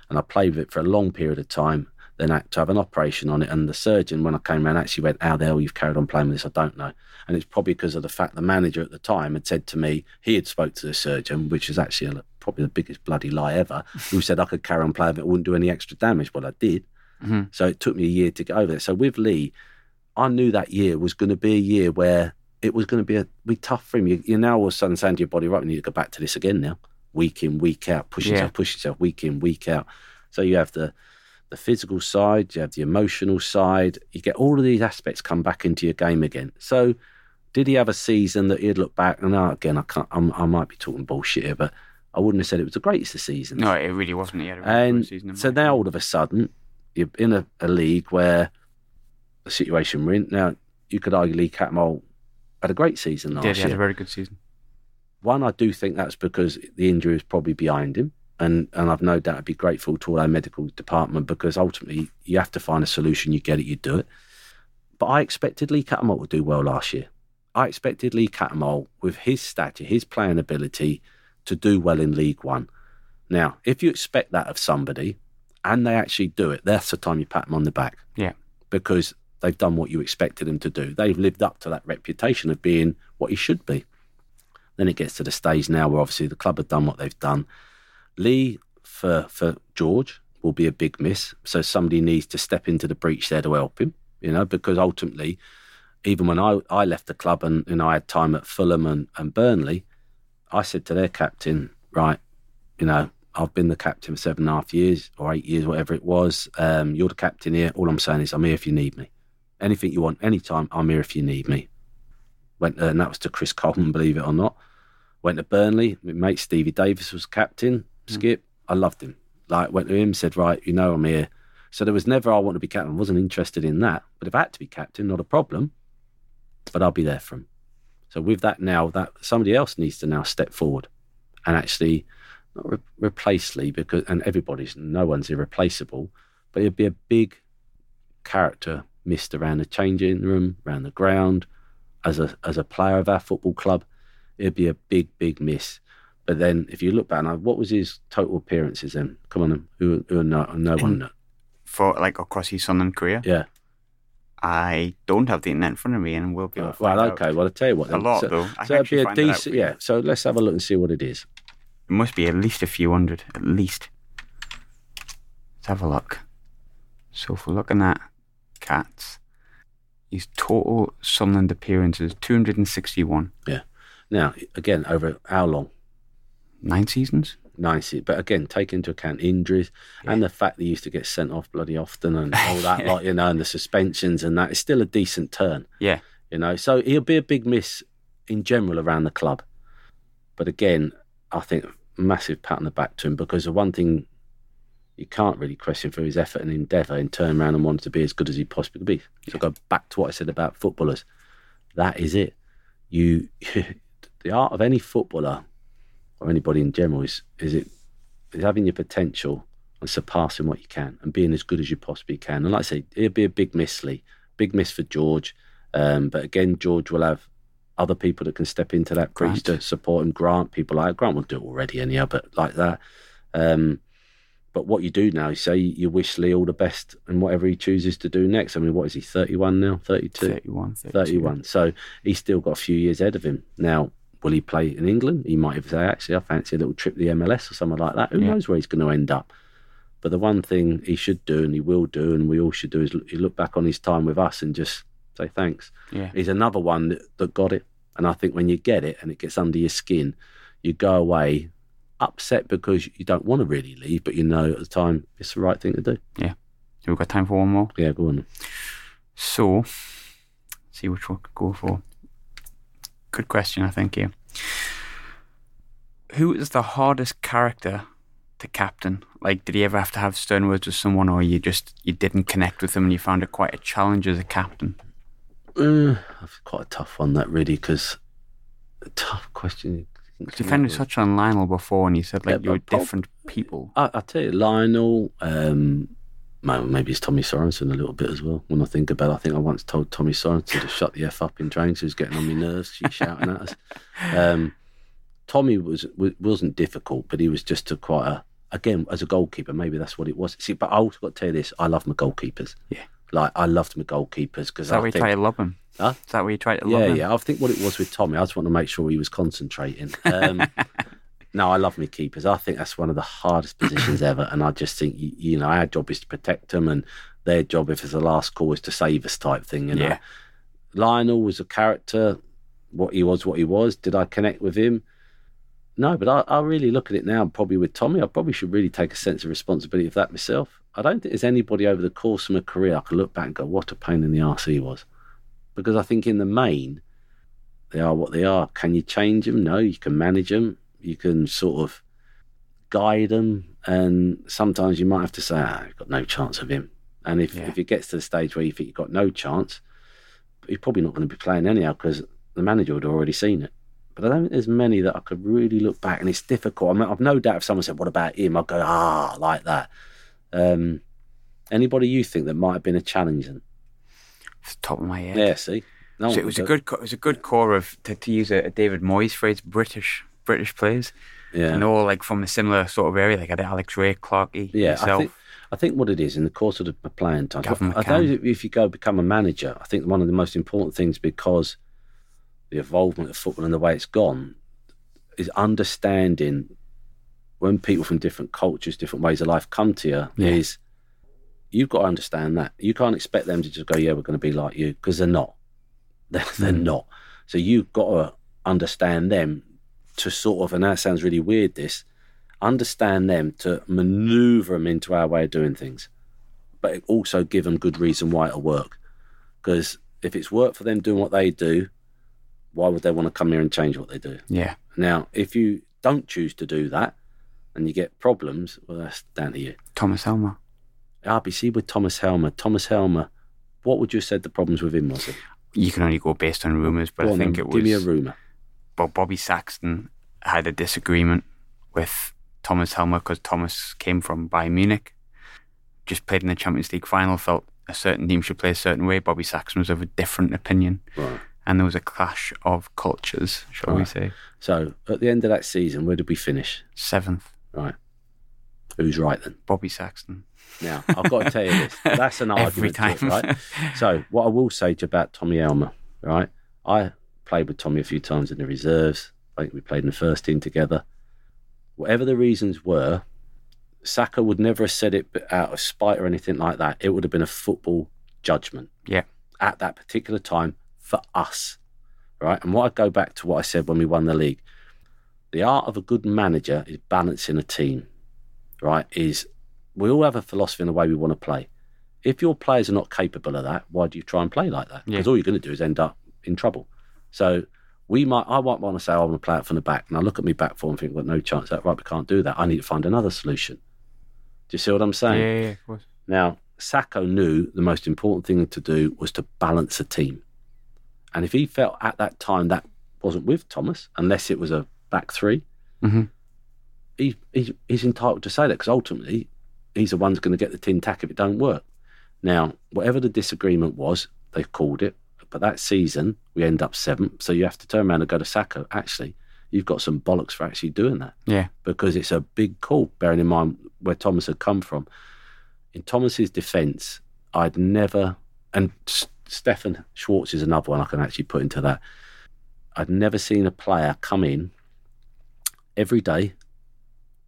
and I played with it for a long period of time. Then I had to have an operation on it, and the surgeon, when I came around, actually went, "How the hell you've carried on playing with this? I don't know." And it's probably because of the fact the manager at the time had said to me he had spoke to the surgeon, which is actually a, probably the biggest bloody lie ever, who said I could carry on playing, but it wouldn't do any extra damage. Well, I did. Mhm. So it took me a year to get over it. So with Lee, I knew that year was going to be a year where it was going to be a be tough for him. You, you're now all of a sudden saying to your body, right, we need to go back to this again now, week in, week out, push Yeah. yourself, push yourself, week in, week out. So you have the the physical side, you have the emotional side. You get all of these aspects come back into your game again. So did he have a season that he'd look back and now again I can't I'm, I might be talking bullshit here, but I wouldn't have said it was the greatest of seasons. No, it really wasn't. He had a really And season. so now all of a sudden, you're in a, a league where the situation we're in now, you could argue Lee Cattermole had a great season last did. He had a very good season. One, I do think that's because the injury is probably behind him. And, and I've no doubt I'd be grateful to all our medical department because ultimately you have to find a solution. You get it, you do it. But I expected Lee Cattermole to do well last year. I expected Lee Cattermole, with his stature, his playing ability, to do well in League One. Now, if you expect that of somebody and they actually do it, that's the time you pat them on the back Yeah. because they've done what you expected them to do. They've lived up to that reputation of being what he should be. Then it gets to the stage now where obviously the club have done what they've done. Lee for for George will be a big miss. So somebody needs to step into the breach there to help him, you know, because ultimately, even when I, I left the club and know I had time at Fulham and, and Burnley, I said to their captain, right, you know, I've been the captain for seven and a half years or eight years, whatever it was. Um, you're the captain here. All I'm saying is I'm here if you need me. Anything you want, anytime, I'm here if you need me. Went and that was to Chris Coleman, believe it or not. Went to Burnley. My mate Stevie Davis was captain. Hmm. Skip, I loved him. Like went to him, said, right, you know I'm here. So there was never I want to be captain. wasn't interested in that. But if I had to be captain, not a problem. But I'll be there for him. So with that now, that somebody else needs to now step forward and actually not re- replace Lee because and everybody's no one's irreplaceable, but it'd be a big character missed around the changing room, around the ground, as a as a player of our football club. It'd be a big, big miss. But then if you look back now, what was his total appearances then? Come on, who who no, no one In- know. For like across his Sunderland career, Yeah. I don't have the internet in front of me, and we'll be well, okay. out. Well, I'll tell you what. A then. lot, so, though. I so it'd be a find it out decent. Yeah. So let's have a look and see what it is. It must be at least a few hundred, at least. Let's have a look. So if we're looking at cats, his total Sunderland appearances 261, Yeah. Now, again, over how long? nine seasons. Nice, but again, take into account injuries and the fact that he used to get sent off bloody often and all that, like you know, and the suspensions and that. It's still a decent turn. Yeah, you know. So he'll be a big miss in general around the club. But again, I think massive pat on the back to him because the one thing you can't really question for his effort and endeavour in turning around and wanting to be as good as he possibly could be. So go back to what I said about footballers. That is it. You, the art of any footballer or anybody in general is is it is having your potential and surpassing what you can and being as good as you possibly can. And like I say, it'll be a big miss, Lee. Big miss for George. Um, but again, George will have other people that can step into that crease to support him. Grant, people like Grant will do it already anyhow, but like that. Um, but what you do now is say you wish Lee all the best and whatever he chooses to do next. I mean, what is he, 31 now? 32? 31, 32. 31. So he's still got a few years ahead of him. Now, will he play in England? He might even say, actually, I fancy a little trip to the MLS or something like that. Who Yeah. knows where he's going to end up? But the one thing he should do and he will do, and we all should do, is look, look back on his time with us and just say thanks. Yeah. He's another one that, that got it. And I think when you get it and it gets under your skin, you go away upset because you don't want to really leave, but you know at the time it's the right thing to do. Yeah. Have we got time for one more? Yeah, go on. So, see which one could go for. Good question, I think, yeah. Who is the hardest character to captain? Like, did he ever have to have stern words with someone, or you just you didn't connect with them and you found it quite a challenge as a captain? Uh, that's quite a tough one, that really, because tough question. Because you kind of touched on Lionel before, and you said like Yeah, you were but Paul- different people. I, I tell you, Lionel, um, maybe it's Tommy Sorensen a little bit as well. When I think about it, I think I once told Tommy Sorensen to shut the F up in trains. He was getting on my nerves. She's shouting at us. Um, Tommy was wasn't difficult, but he was just a quite a, again, as a goalkeeper, maybe that's what it was. See, but I also got to tell you this I love my goalkeepers. Yeah. Like, I loved my goalkeepers because Is that I you think, try to love him? Huh? Is that where you try to love them? yeah, him? yeah. I think what it was with Tommy, I just want to make sure he was concentrating. Um, no, I love my keepers. I think that's one of the hardest positions ever, and I just think you, you know our job is to protect them, and their job, if it's the last call, is to save us type thing. You know, Yeah. Lionel was a character. What he was, what he was. Did I connect with him? No, but I, I really look at it now. Probably with Tommy, I probably should really take a sense of responsibility of that myself. I don't think there's anybody over the course of my career I can look back and go, "What a pain in the arse he was," because I think in the main, they are what they are. Can you change them? No, you can manage them. You can sort of guide them, and sometimes you might have to say, "Ah, you've got no chance of him." And if Yeah. if it gets to the stage where you think you've got no chance, you're probably not going to be playing anyhow because the manager would have already seen it. But I don't think there's many that I could really look back, and it's difficult. I mean, I've no doubt if someone said, "What about him?" I'd go, "Ah, like that." Um, anybody you think that might have been a challenge? Then? Off the top of my head. Yeah, see, no So it was a good, it was a good core of to, to use a, a David Moyes phrase, British British players, yeah. and all like from a similar sort of area. Like I had Alex Rae, Clarkey, Yeah, yourself. I think I think what it is in the course of the playing time. Gavin I know if you go become a manager, I think one of the most important things because the involvement of football and the way it's gone is understanding when people from different cultures, different ways of life come to you. Yeah. Is you've got to understand that you can't expect them to just go, "Yeah, we're going to be like you," because they're not. They're, they're Mm. not. So you've got to understand them to sort of, and that sounds really weird. This understand them to maneuver them into our way of doing things, but also give them good reason why it'll work. Because if it's work for them doing what they do, why would they want to come here and change what they do? yeah, Now, if you don't choose to do that and you get problems, well, that's down to you. Thomas Helmer. RBC with Thomas Helmer. Thomas Helmer, what would you have said the problems with him was? It? You can only go based on rumours, but Go I think then, it give me a rumour. But Bobby Saxton had a disagreement with Thomas Helmer because Thomas came from Bayern Munich, just played in the Champions League final, felt a certain team should play a certain way. Bobby Saxton was of a different opinion, Right. and there was a clash of cultures, shall we say? So at the end of that season, where did we finish? Seventh, Right. Who's right then? Bobby Saxton. Now, I've got to tell you this. That's an Every argument, time. right? So, what I will say to you about Tommy Elmer, right? I played with Tommy a few times in the reserves. I think we played in the first team together. Whatever the reasons were, Sacco would never have said it out of spite or anything like that. It would have been a football judgment Yeah. at that particular time for us, right? And what I go back to what I said when we won the league the art of a good manager is balancing a team, right? Is we all have a philosophy in the way we want to play. If your players are not capable of that, why do you try and play like that? Yeah. Because all you're going to do is end up in trouble. So we might, I might want to say I want to play it from the back, and I look at me back four and think, well, no chance that right, we can't do that. I need to find another solution. Do you see what I'm Yeah, saying? yeah, yeah, of course. Now, Sacco knew the most important thing to do was to balance a team. And if he felt at that time that wasn't with Thomas, unless it was a back 3 Mhm. he, he, he's entitled to say that because ultimately he's the one who's going to get the tin tack if it don't work. Now, whatever the disagreement was, they've called it. But that season, we end up seventh. So you have to turn around and go to Sacco. Actually, you've got some bollocks for actually doing that Yeah. because it's a big call, bearing in mind where Thomas had come from. In Thomas's defence, I'd never, and Stefan Schwarz is another one I can actually put into that. I'd never seen a player come in every day,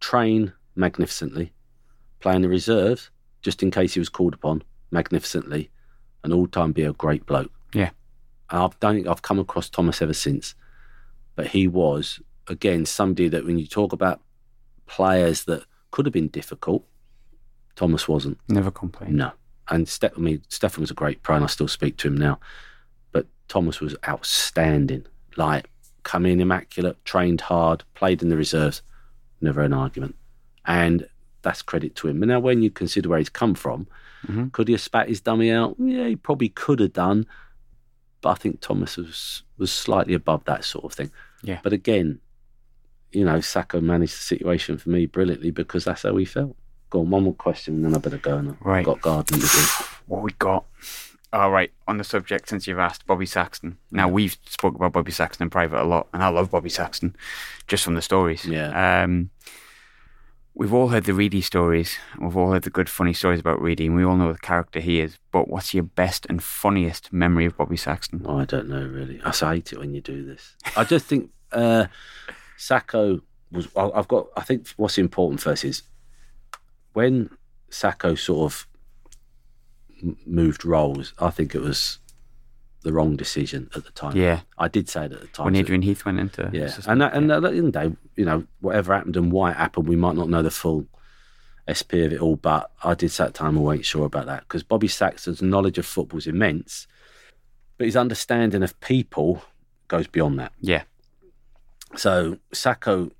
train magnificently, play in the reserves just in case he was called upon magnificently, and all time be a great bloke. Yeah. And I don't think I've come across Thomas ever since, but he was again somebody that when you talk about players that could have been difficult, Thomas wasn't. Never complained. No. And Ste- I mean, Stefan was a great pro, and I still speak to him now. But Thomas was outstanding. Like, come in immaculate, trained hard, played in the reserves, never an argument. And that's credit to him. And now, when you consider where he's come from, Mhm. could he have spat his dummy out? Yeah, he probably could have done. But I think Thomas was was slightly above that sort of thing. Yeah. But again, you know, Sacco managed the situation for me brilliantly because that's how he felt. Go on, one more question, and then I better go. And I've Right. got gardening to do. What we got? All right, on the subject, since you've asked Bobby Saxton. Now we've spoke about Bobby Saxton in private a lot, and I love Bobby Saxton, just from the stories. Yeah. Um, we've all heard the Reidy stories. and We've all heard the good, funny stories about Reidy, and we all know the character he is. But what's your best and funniest memory of Bobby Saxton? Oh, I don't know really. I hate it when you do this. I just think uh, Sacco was. I've got. I think what's important first is when Sacco sort of moved roles. I think it was the wrong decision at the time. Yeah, I did say it at the time. when Adrian Heath went into yeah, and that, and at the end of the day, you know, whatever happened and why it happened, we might not know the full SP of it all. But I did say at the time I wasn't sure about that because Bobby Saxton's knowledge of football is immense, but his understanding of people goes beyond that. yeah, So Sacco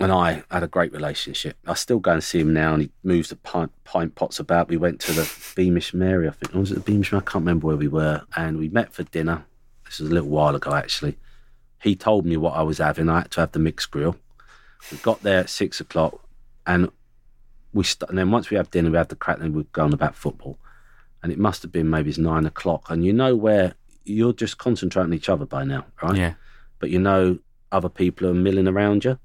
and I had a great relationship. I still go and see him now, and he moves the pint, pint pots about. We went to the Beamish Mary, I think. Or was it the Beamish Mary? I can't remember where we were. And we met for dinner. This was a little while ago, actually. He told me what I was having. I had to have the mixed grill. We got there at six o'clock, and we st- and then once we have dinner, we have the crack, then we'd go on about football. And it must have been maybe it's nine o'clock, and you know where you're just concentrating on each other by now, right? yeah, but you know other people are milling around you.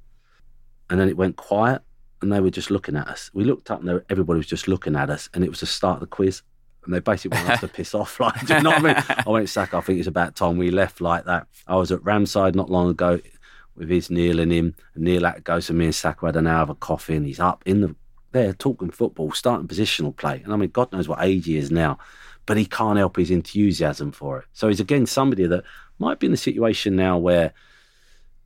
And then it went quiet and they were just looking at us. We looked up and were, everybody was just looking at us and it was the start of the quiz. And they basically wanted us to piss off. Like, do you know what I mean? I went, Sack, I think it's about time we left like that. I was at Ramside not long ago with his Neil and him. And Neil had to go, so me and Sacco had an hour of a coffee and he's up in the there talking football, starting positional play. And I mean, God knows what age he is now, but he can't help his enthusiasm for it. So he's again somebody that might be in the situation now where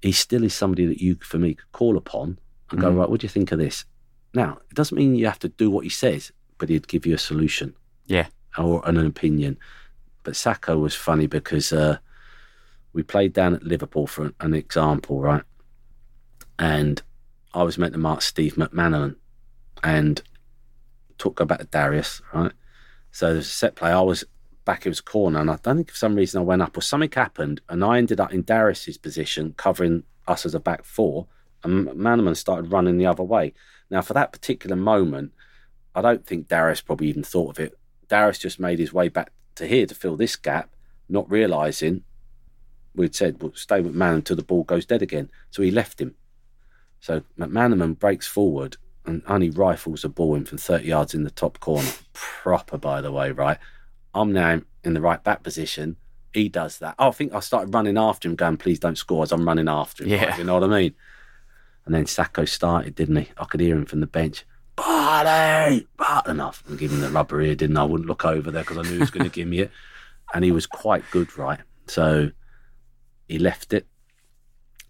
he still is somebody that you, for me, could call upon and go, Mhm. right, what do you think of this? Now, it doesn't mean you have to do what he says, but he'd give you a solution yeah, or an opinion. But Sacco was funny because uh, we played down at Liverpool for an, an example, right? And I was meant to mark Steve McManaman and talk about Darius, right? So there's a set play. I was back in his corner, and I don't think for some reason I went up or something happened, and I ended up in Darius's position, covering us as a back four, and McManaman started running the other way. Now, for that particular moment, I don't think Darius probably even thought of it. Darius just made his way back to here to fill this gap, not realising we'd said, well, stay with McManaman until the ball goes dead again. So he left him. So McManaman breaks forward and only rifles a ball in from 30 yards in the top corner. Proper, by the way, right? I'm now in the right back position. He does that. Oh, I think I started running after him, going, please don't score as I'm running after him. Yeah. like, you know what I mean? And then Sacco started, didn't he? I could hear him from the bench. Barney! But enough. And give him the rubber ear, didn't I? I wouldn't look over there because I knew he was going to give me it. And he was quite good, right? So he left it,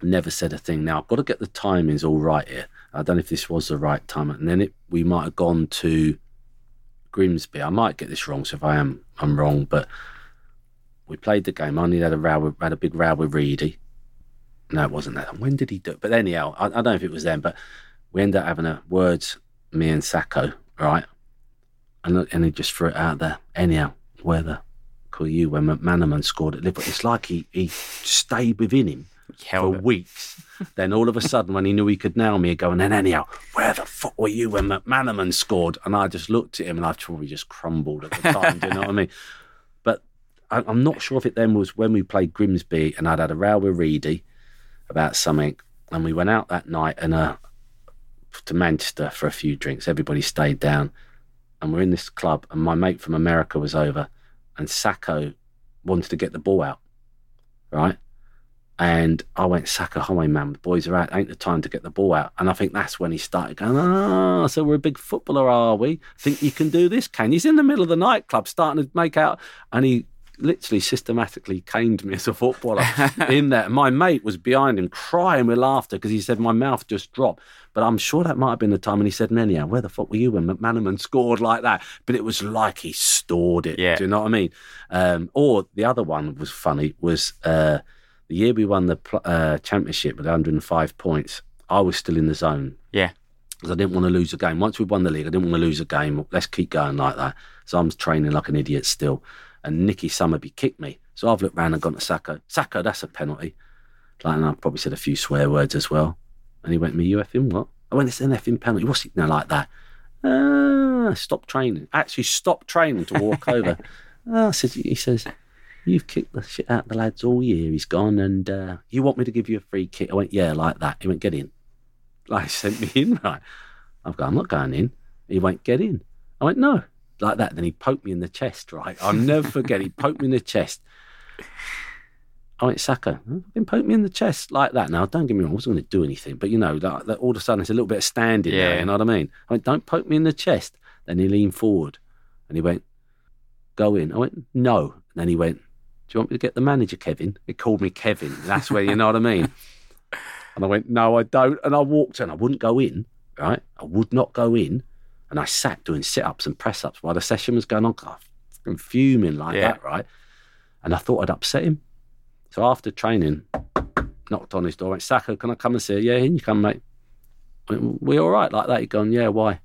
never said a thing. Now, I've got to get the timings all right here. I don't know if this was the right time. And then it, we might have gone to Grimsby. I might get this wrong, so if I am, I'm wrong. But we played the game. I only had a row, with, had a big row with Reidy. No, it wasn't that. When did he do it? But anyhow, I, I don't know if it was then, but we ended up having a words, me and Sacco, right? And, and he just threw it out there. Anyhow, where the call you when McManaman scored at Liverpool. It's like he, he stayed within him for it. weeks. Then all of a sudden, when he knew he could nail me, he'd go, and then anyhow, where the fuck were you when McManaman scored? And I just looked at him and I probably just crumbled at the time. do you know what I mean? But I, I'm not sure if it then was when we played Grimsby and I'd had a row with Reidy about something. And we went out that night and uh, to Manchester for a few drinks. Everybody stayed down. And we're in this club, and my mate from America was over, and Sacco wanted to get the ball out, right? And I went, Sacco, highway man, the boys are out. Ain't the time to get the ball out. And I think that's when he started going, ah, so we're a big footballer, are we? Think you can do this? Can He's in the middle of the nightclub starting to make out. And he literally systematically caned me as a footballer in there. My mate was behind him crying with laughter because he said my mouth just dropped. But I'm sure that might have been the time And he said, anyhow, where the fuck were you when McManaman scored like that? But it was like he stored it. Yeah. Do you know what I mean? Um, or the other one was funny was uh, the year we won the uh, championship with 105 points. I was still in the zone Yeah. because I didn't want to lose a game. Once we won the league, I didn't want to lose a game. Let's keep going like that. So I'm training like an idiot still. And Nicky Summerbee kicked me. So I've looked round and gone to Sacco. Sacco, that's a penalty. Like, and I probably said a few swear words as well. And he went, me, you effing what? I went, it's an effing penalty. What's it now like that? Ah, stop training. Actually, stop training to walk over. Ah, I said, he says, You've kicked the shit out of the lads all year. He's gone, and uh, you want me to give you a free kick? I went, yeah, like that. He went, get in. Like, he sent me in, right? I've gone, I'm not going in. He went, get in. I went, no, like that. Then he poked me in the chest, right? I'll never forget. He poked me in the chest. I went, Sacco, been poke me in the chest like that. Now, don't get me wrong, I wasn't going to do anything, but you know, that, that all of a sudden it's a little bit of standing Yeah. you know what I mean? I went, don't poke me in the chest. Then he leaned forward and he went, go in. I went, no. And then he went, do you want me to get the manager, Kevin? He called me Kevin. That's where, you know what I mean? And I went, no, I don't. And I walked in. I wouldn't go in, right? I would not go in. And I sat doing sit ups and press ups while the session was going on. I'm fuming like Yeah. that, right? And I thought I'd upset him. So after training, knocked on his door, went, Sacco, can I come and see you? Yeah, in you come, mate. I went, we all right like that? He'd gone, yeah, why?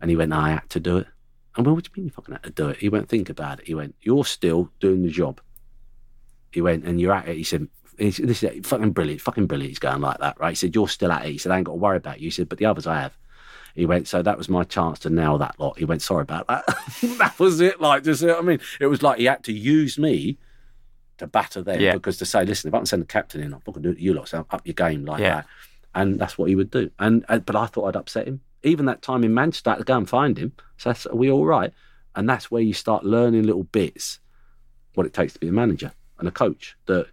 And he went, no, I had to do it. And well, what do you mean you fucking had to do it? He went, think about it. He went, you're still doing the job. He went, and you're at it. He said, this is fucking brilliant, fucking brilliant. He's going like that, right? He said, you're still at it. He said, I ain't got to worry about you. He said, but the others I have. He went, so that was my chance to nail that lot. He went, sorry about that. that was it. Like, just, I mean, it was like he had to use me to batter them Yeah. because to say, listen, if I can send the captain in, I'm to do it you lot. So up your game like Yeah. that. And that's what he would do. And, and but I thought I'd upset him. Even that time in Manchester, I had to go and find him. So that's, are we all right? And that's where you start learning little bits what it takes to be a manager and a coach. That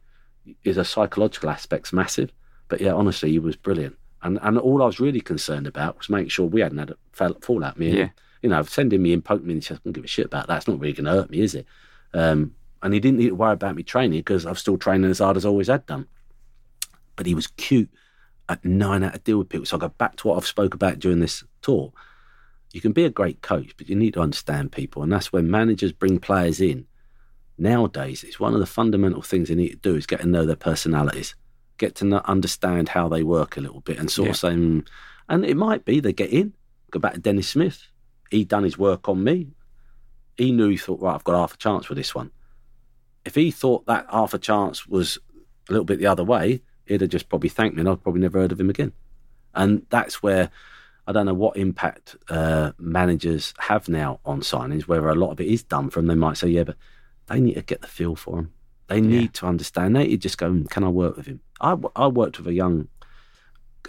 is a psychological aspect's massive. But yeah, honestly, he was brilliant. And and all I was really concerned about was making sure we hadn't had a fall- fallout. Me, and Yeah. you know, sending me in, poking me in the chest, I don't give a shit about that. It's not really going to hurt me, is it? Um, and he didn't need to worry about me training because I'm still training as hard as I always had done. But he was cute at nine out of deal with people. So I go back to what I've spoke about during this tour. You can be a great coach, but you need to understand people, and that's when managers bring players in. Nowadays, it's one of the fundamental things they need to do is get to know their personalities, get to know, understand how they work a little bit, and sort of say, mm, and it might be they get in. Go back to Denis Smith. He done his work on me. He knew he thought, right, I've got half a chance with this one. If he thought that half a chance was a little bit the other way, he'd have just probably thanked me, and I'd probably never heard of him again. And that's where I don't know what impact uh, managers have now on signings, whether a lot of it is done from. They might say, yeah, but they need to get the feel for him. They need to understand. They need to just go, "Hmm, can I work with him? I, I worked with a young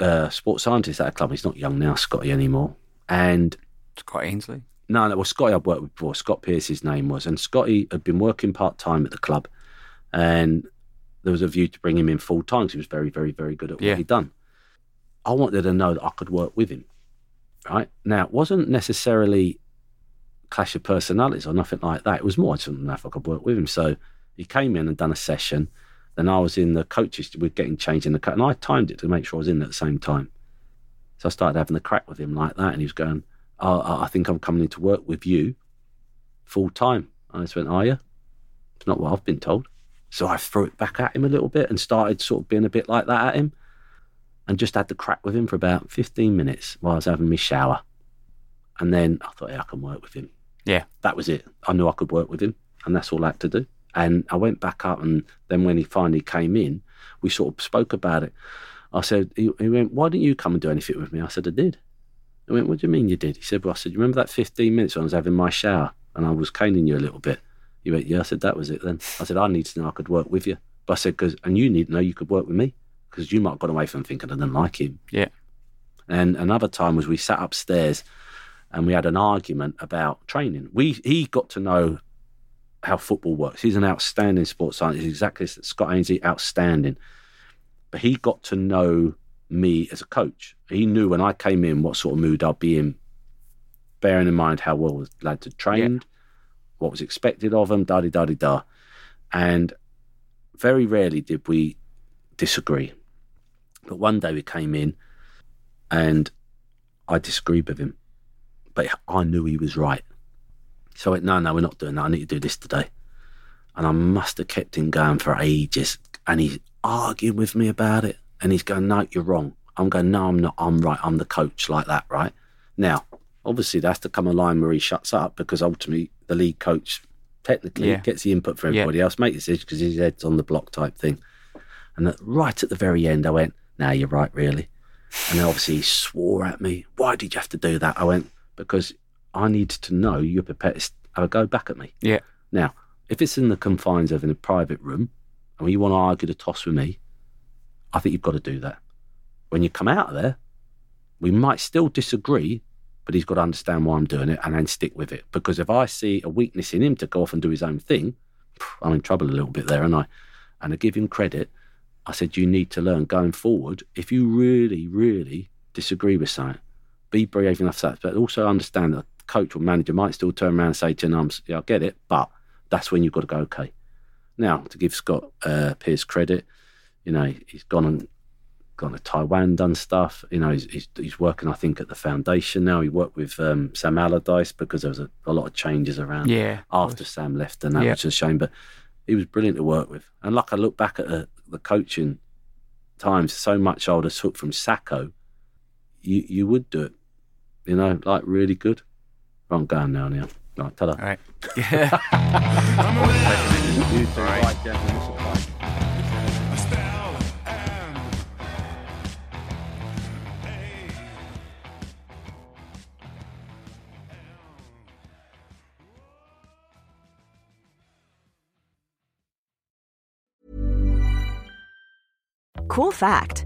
uh, sports scientist at a club. He's not young now, Scotty anymore. And Scott Ainsley. no, no, well, Scotty I'd worked with before. Scott Pierce, his name was. And Scotty had been working part time at the club. And there was a view to bring him in full time because he was very, very, very good at what Yeah. he'd done. I wanted to know that I could work with him. Right? Now, it wasn't necessarily clash of personalities or nothing like that. It was more, I just didn't know if I could work with him. So he came in and done a session. Then I was in the coaches, we're getting changed in the cut. And I timed it to make sure I was in at the same time. So I started having a crack with him like that. And he was going, oh, I I think I'm coming in to work with you full time. I just went, Are you? It's not what I've been told. So I threw it back at him a little bit and started sort of being a bit like that at him and just had the crack with him for about 15 minutes while I was having my shower. And then I thought, yeah, I can work with him. Yeah. That was it. I knew I could work with him and that's all I had to do. And I went back up and then when he finally came in, we sort of spoke about it. I said, he, he went, why didn't you come and do anything with me? I said, I did. I went, what do you mean you did? He said, well, I said, you remember that 15 minutes when I was having my shower and I was caning you a little bit? He went, yeah. I said, that was it then. I said, I need to know I could work with you. But I said, because, and you need to know you could work with me because you might have gone away from thinking I didn't like him. Yeah. And another time was we sat upstairs and we had an argument about training. We He got to know how football works. He's an outstanding sports scientist, He's exactly Scott Ainsley, outstanding. But he got to know me as a coach. He knew when I came in what sort of mood I'd be in, bearing in mind how well the lads had trained, what was expected of them, da da da da. And very rarely did we disagree. But one day we came in and I disagreed with him. But I knew he was right. So I went, no, no, we're not doing that. I need to do this today. And I must have kept him going for ages. And he's arguing with me about it. And he's going, no, you're wrong. I'm going, no, I'm not. I'm right. I'm the coach, like that, right? Now, obviously, there has to come a line where he shuts up because ultimately the lead coach technically Yeah. gets the input for Yeah. everybody else, make decisions because his head's on the block type thing. And right at the very end, I went, now you're right, really. And then obviously he swore at me. Why did you have to do that? I went, because I need to know you're prepared to have uh, a go back at me. Yeah. Now, if it's in the confines of in a private room and you want to argue the toss with me, I think you've got to do that. When you come out of there, we might still disagree, but he's got to understand why I'm doing it and then stick with it. Because if I see a weakness in him to go off and do his own thing, I'm in trouble a little bit there, and I and I give him credit. I said, you need to learn going forward. If you really, really disagree with something, be brave enough to that, but also understand that a coach or manager might still turn around and say to him, yeah, I get it, but that's when you've got to go, okay. Now, to give Scott uh, Pierce credit, you know, he's gone and gone to Taiwan, done stuff. You know, he's, he's, he's working, I think, at the foundation now. He worked with um, Sam Allardyce because there was a, a lot of changes around Yeah. after Sam left, and that was a shame. But he was brilliant to work with. And like I look back at the, the coaching times, so much I would have took from Sacco, you you would do it. You know, like really good. I'm going now, now. Right, ta-da. All right. Yeah. You do right, Jasmine, it's all right. Cool fact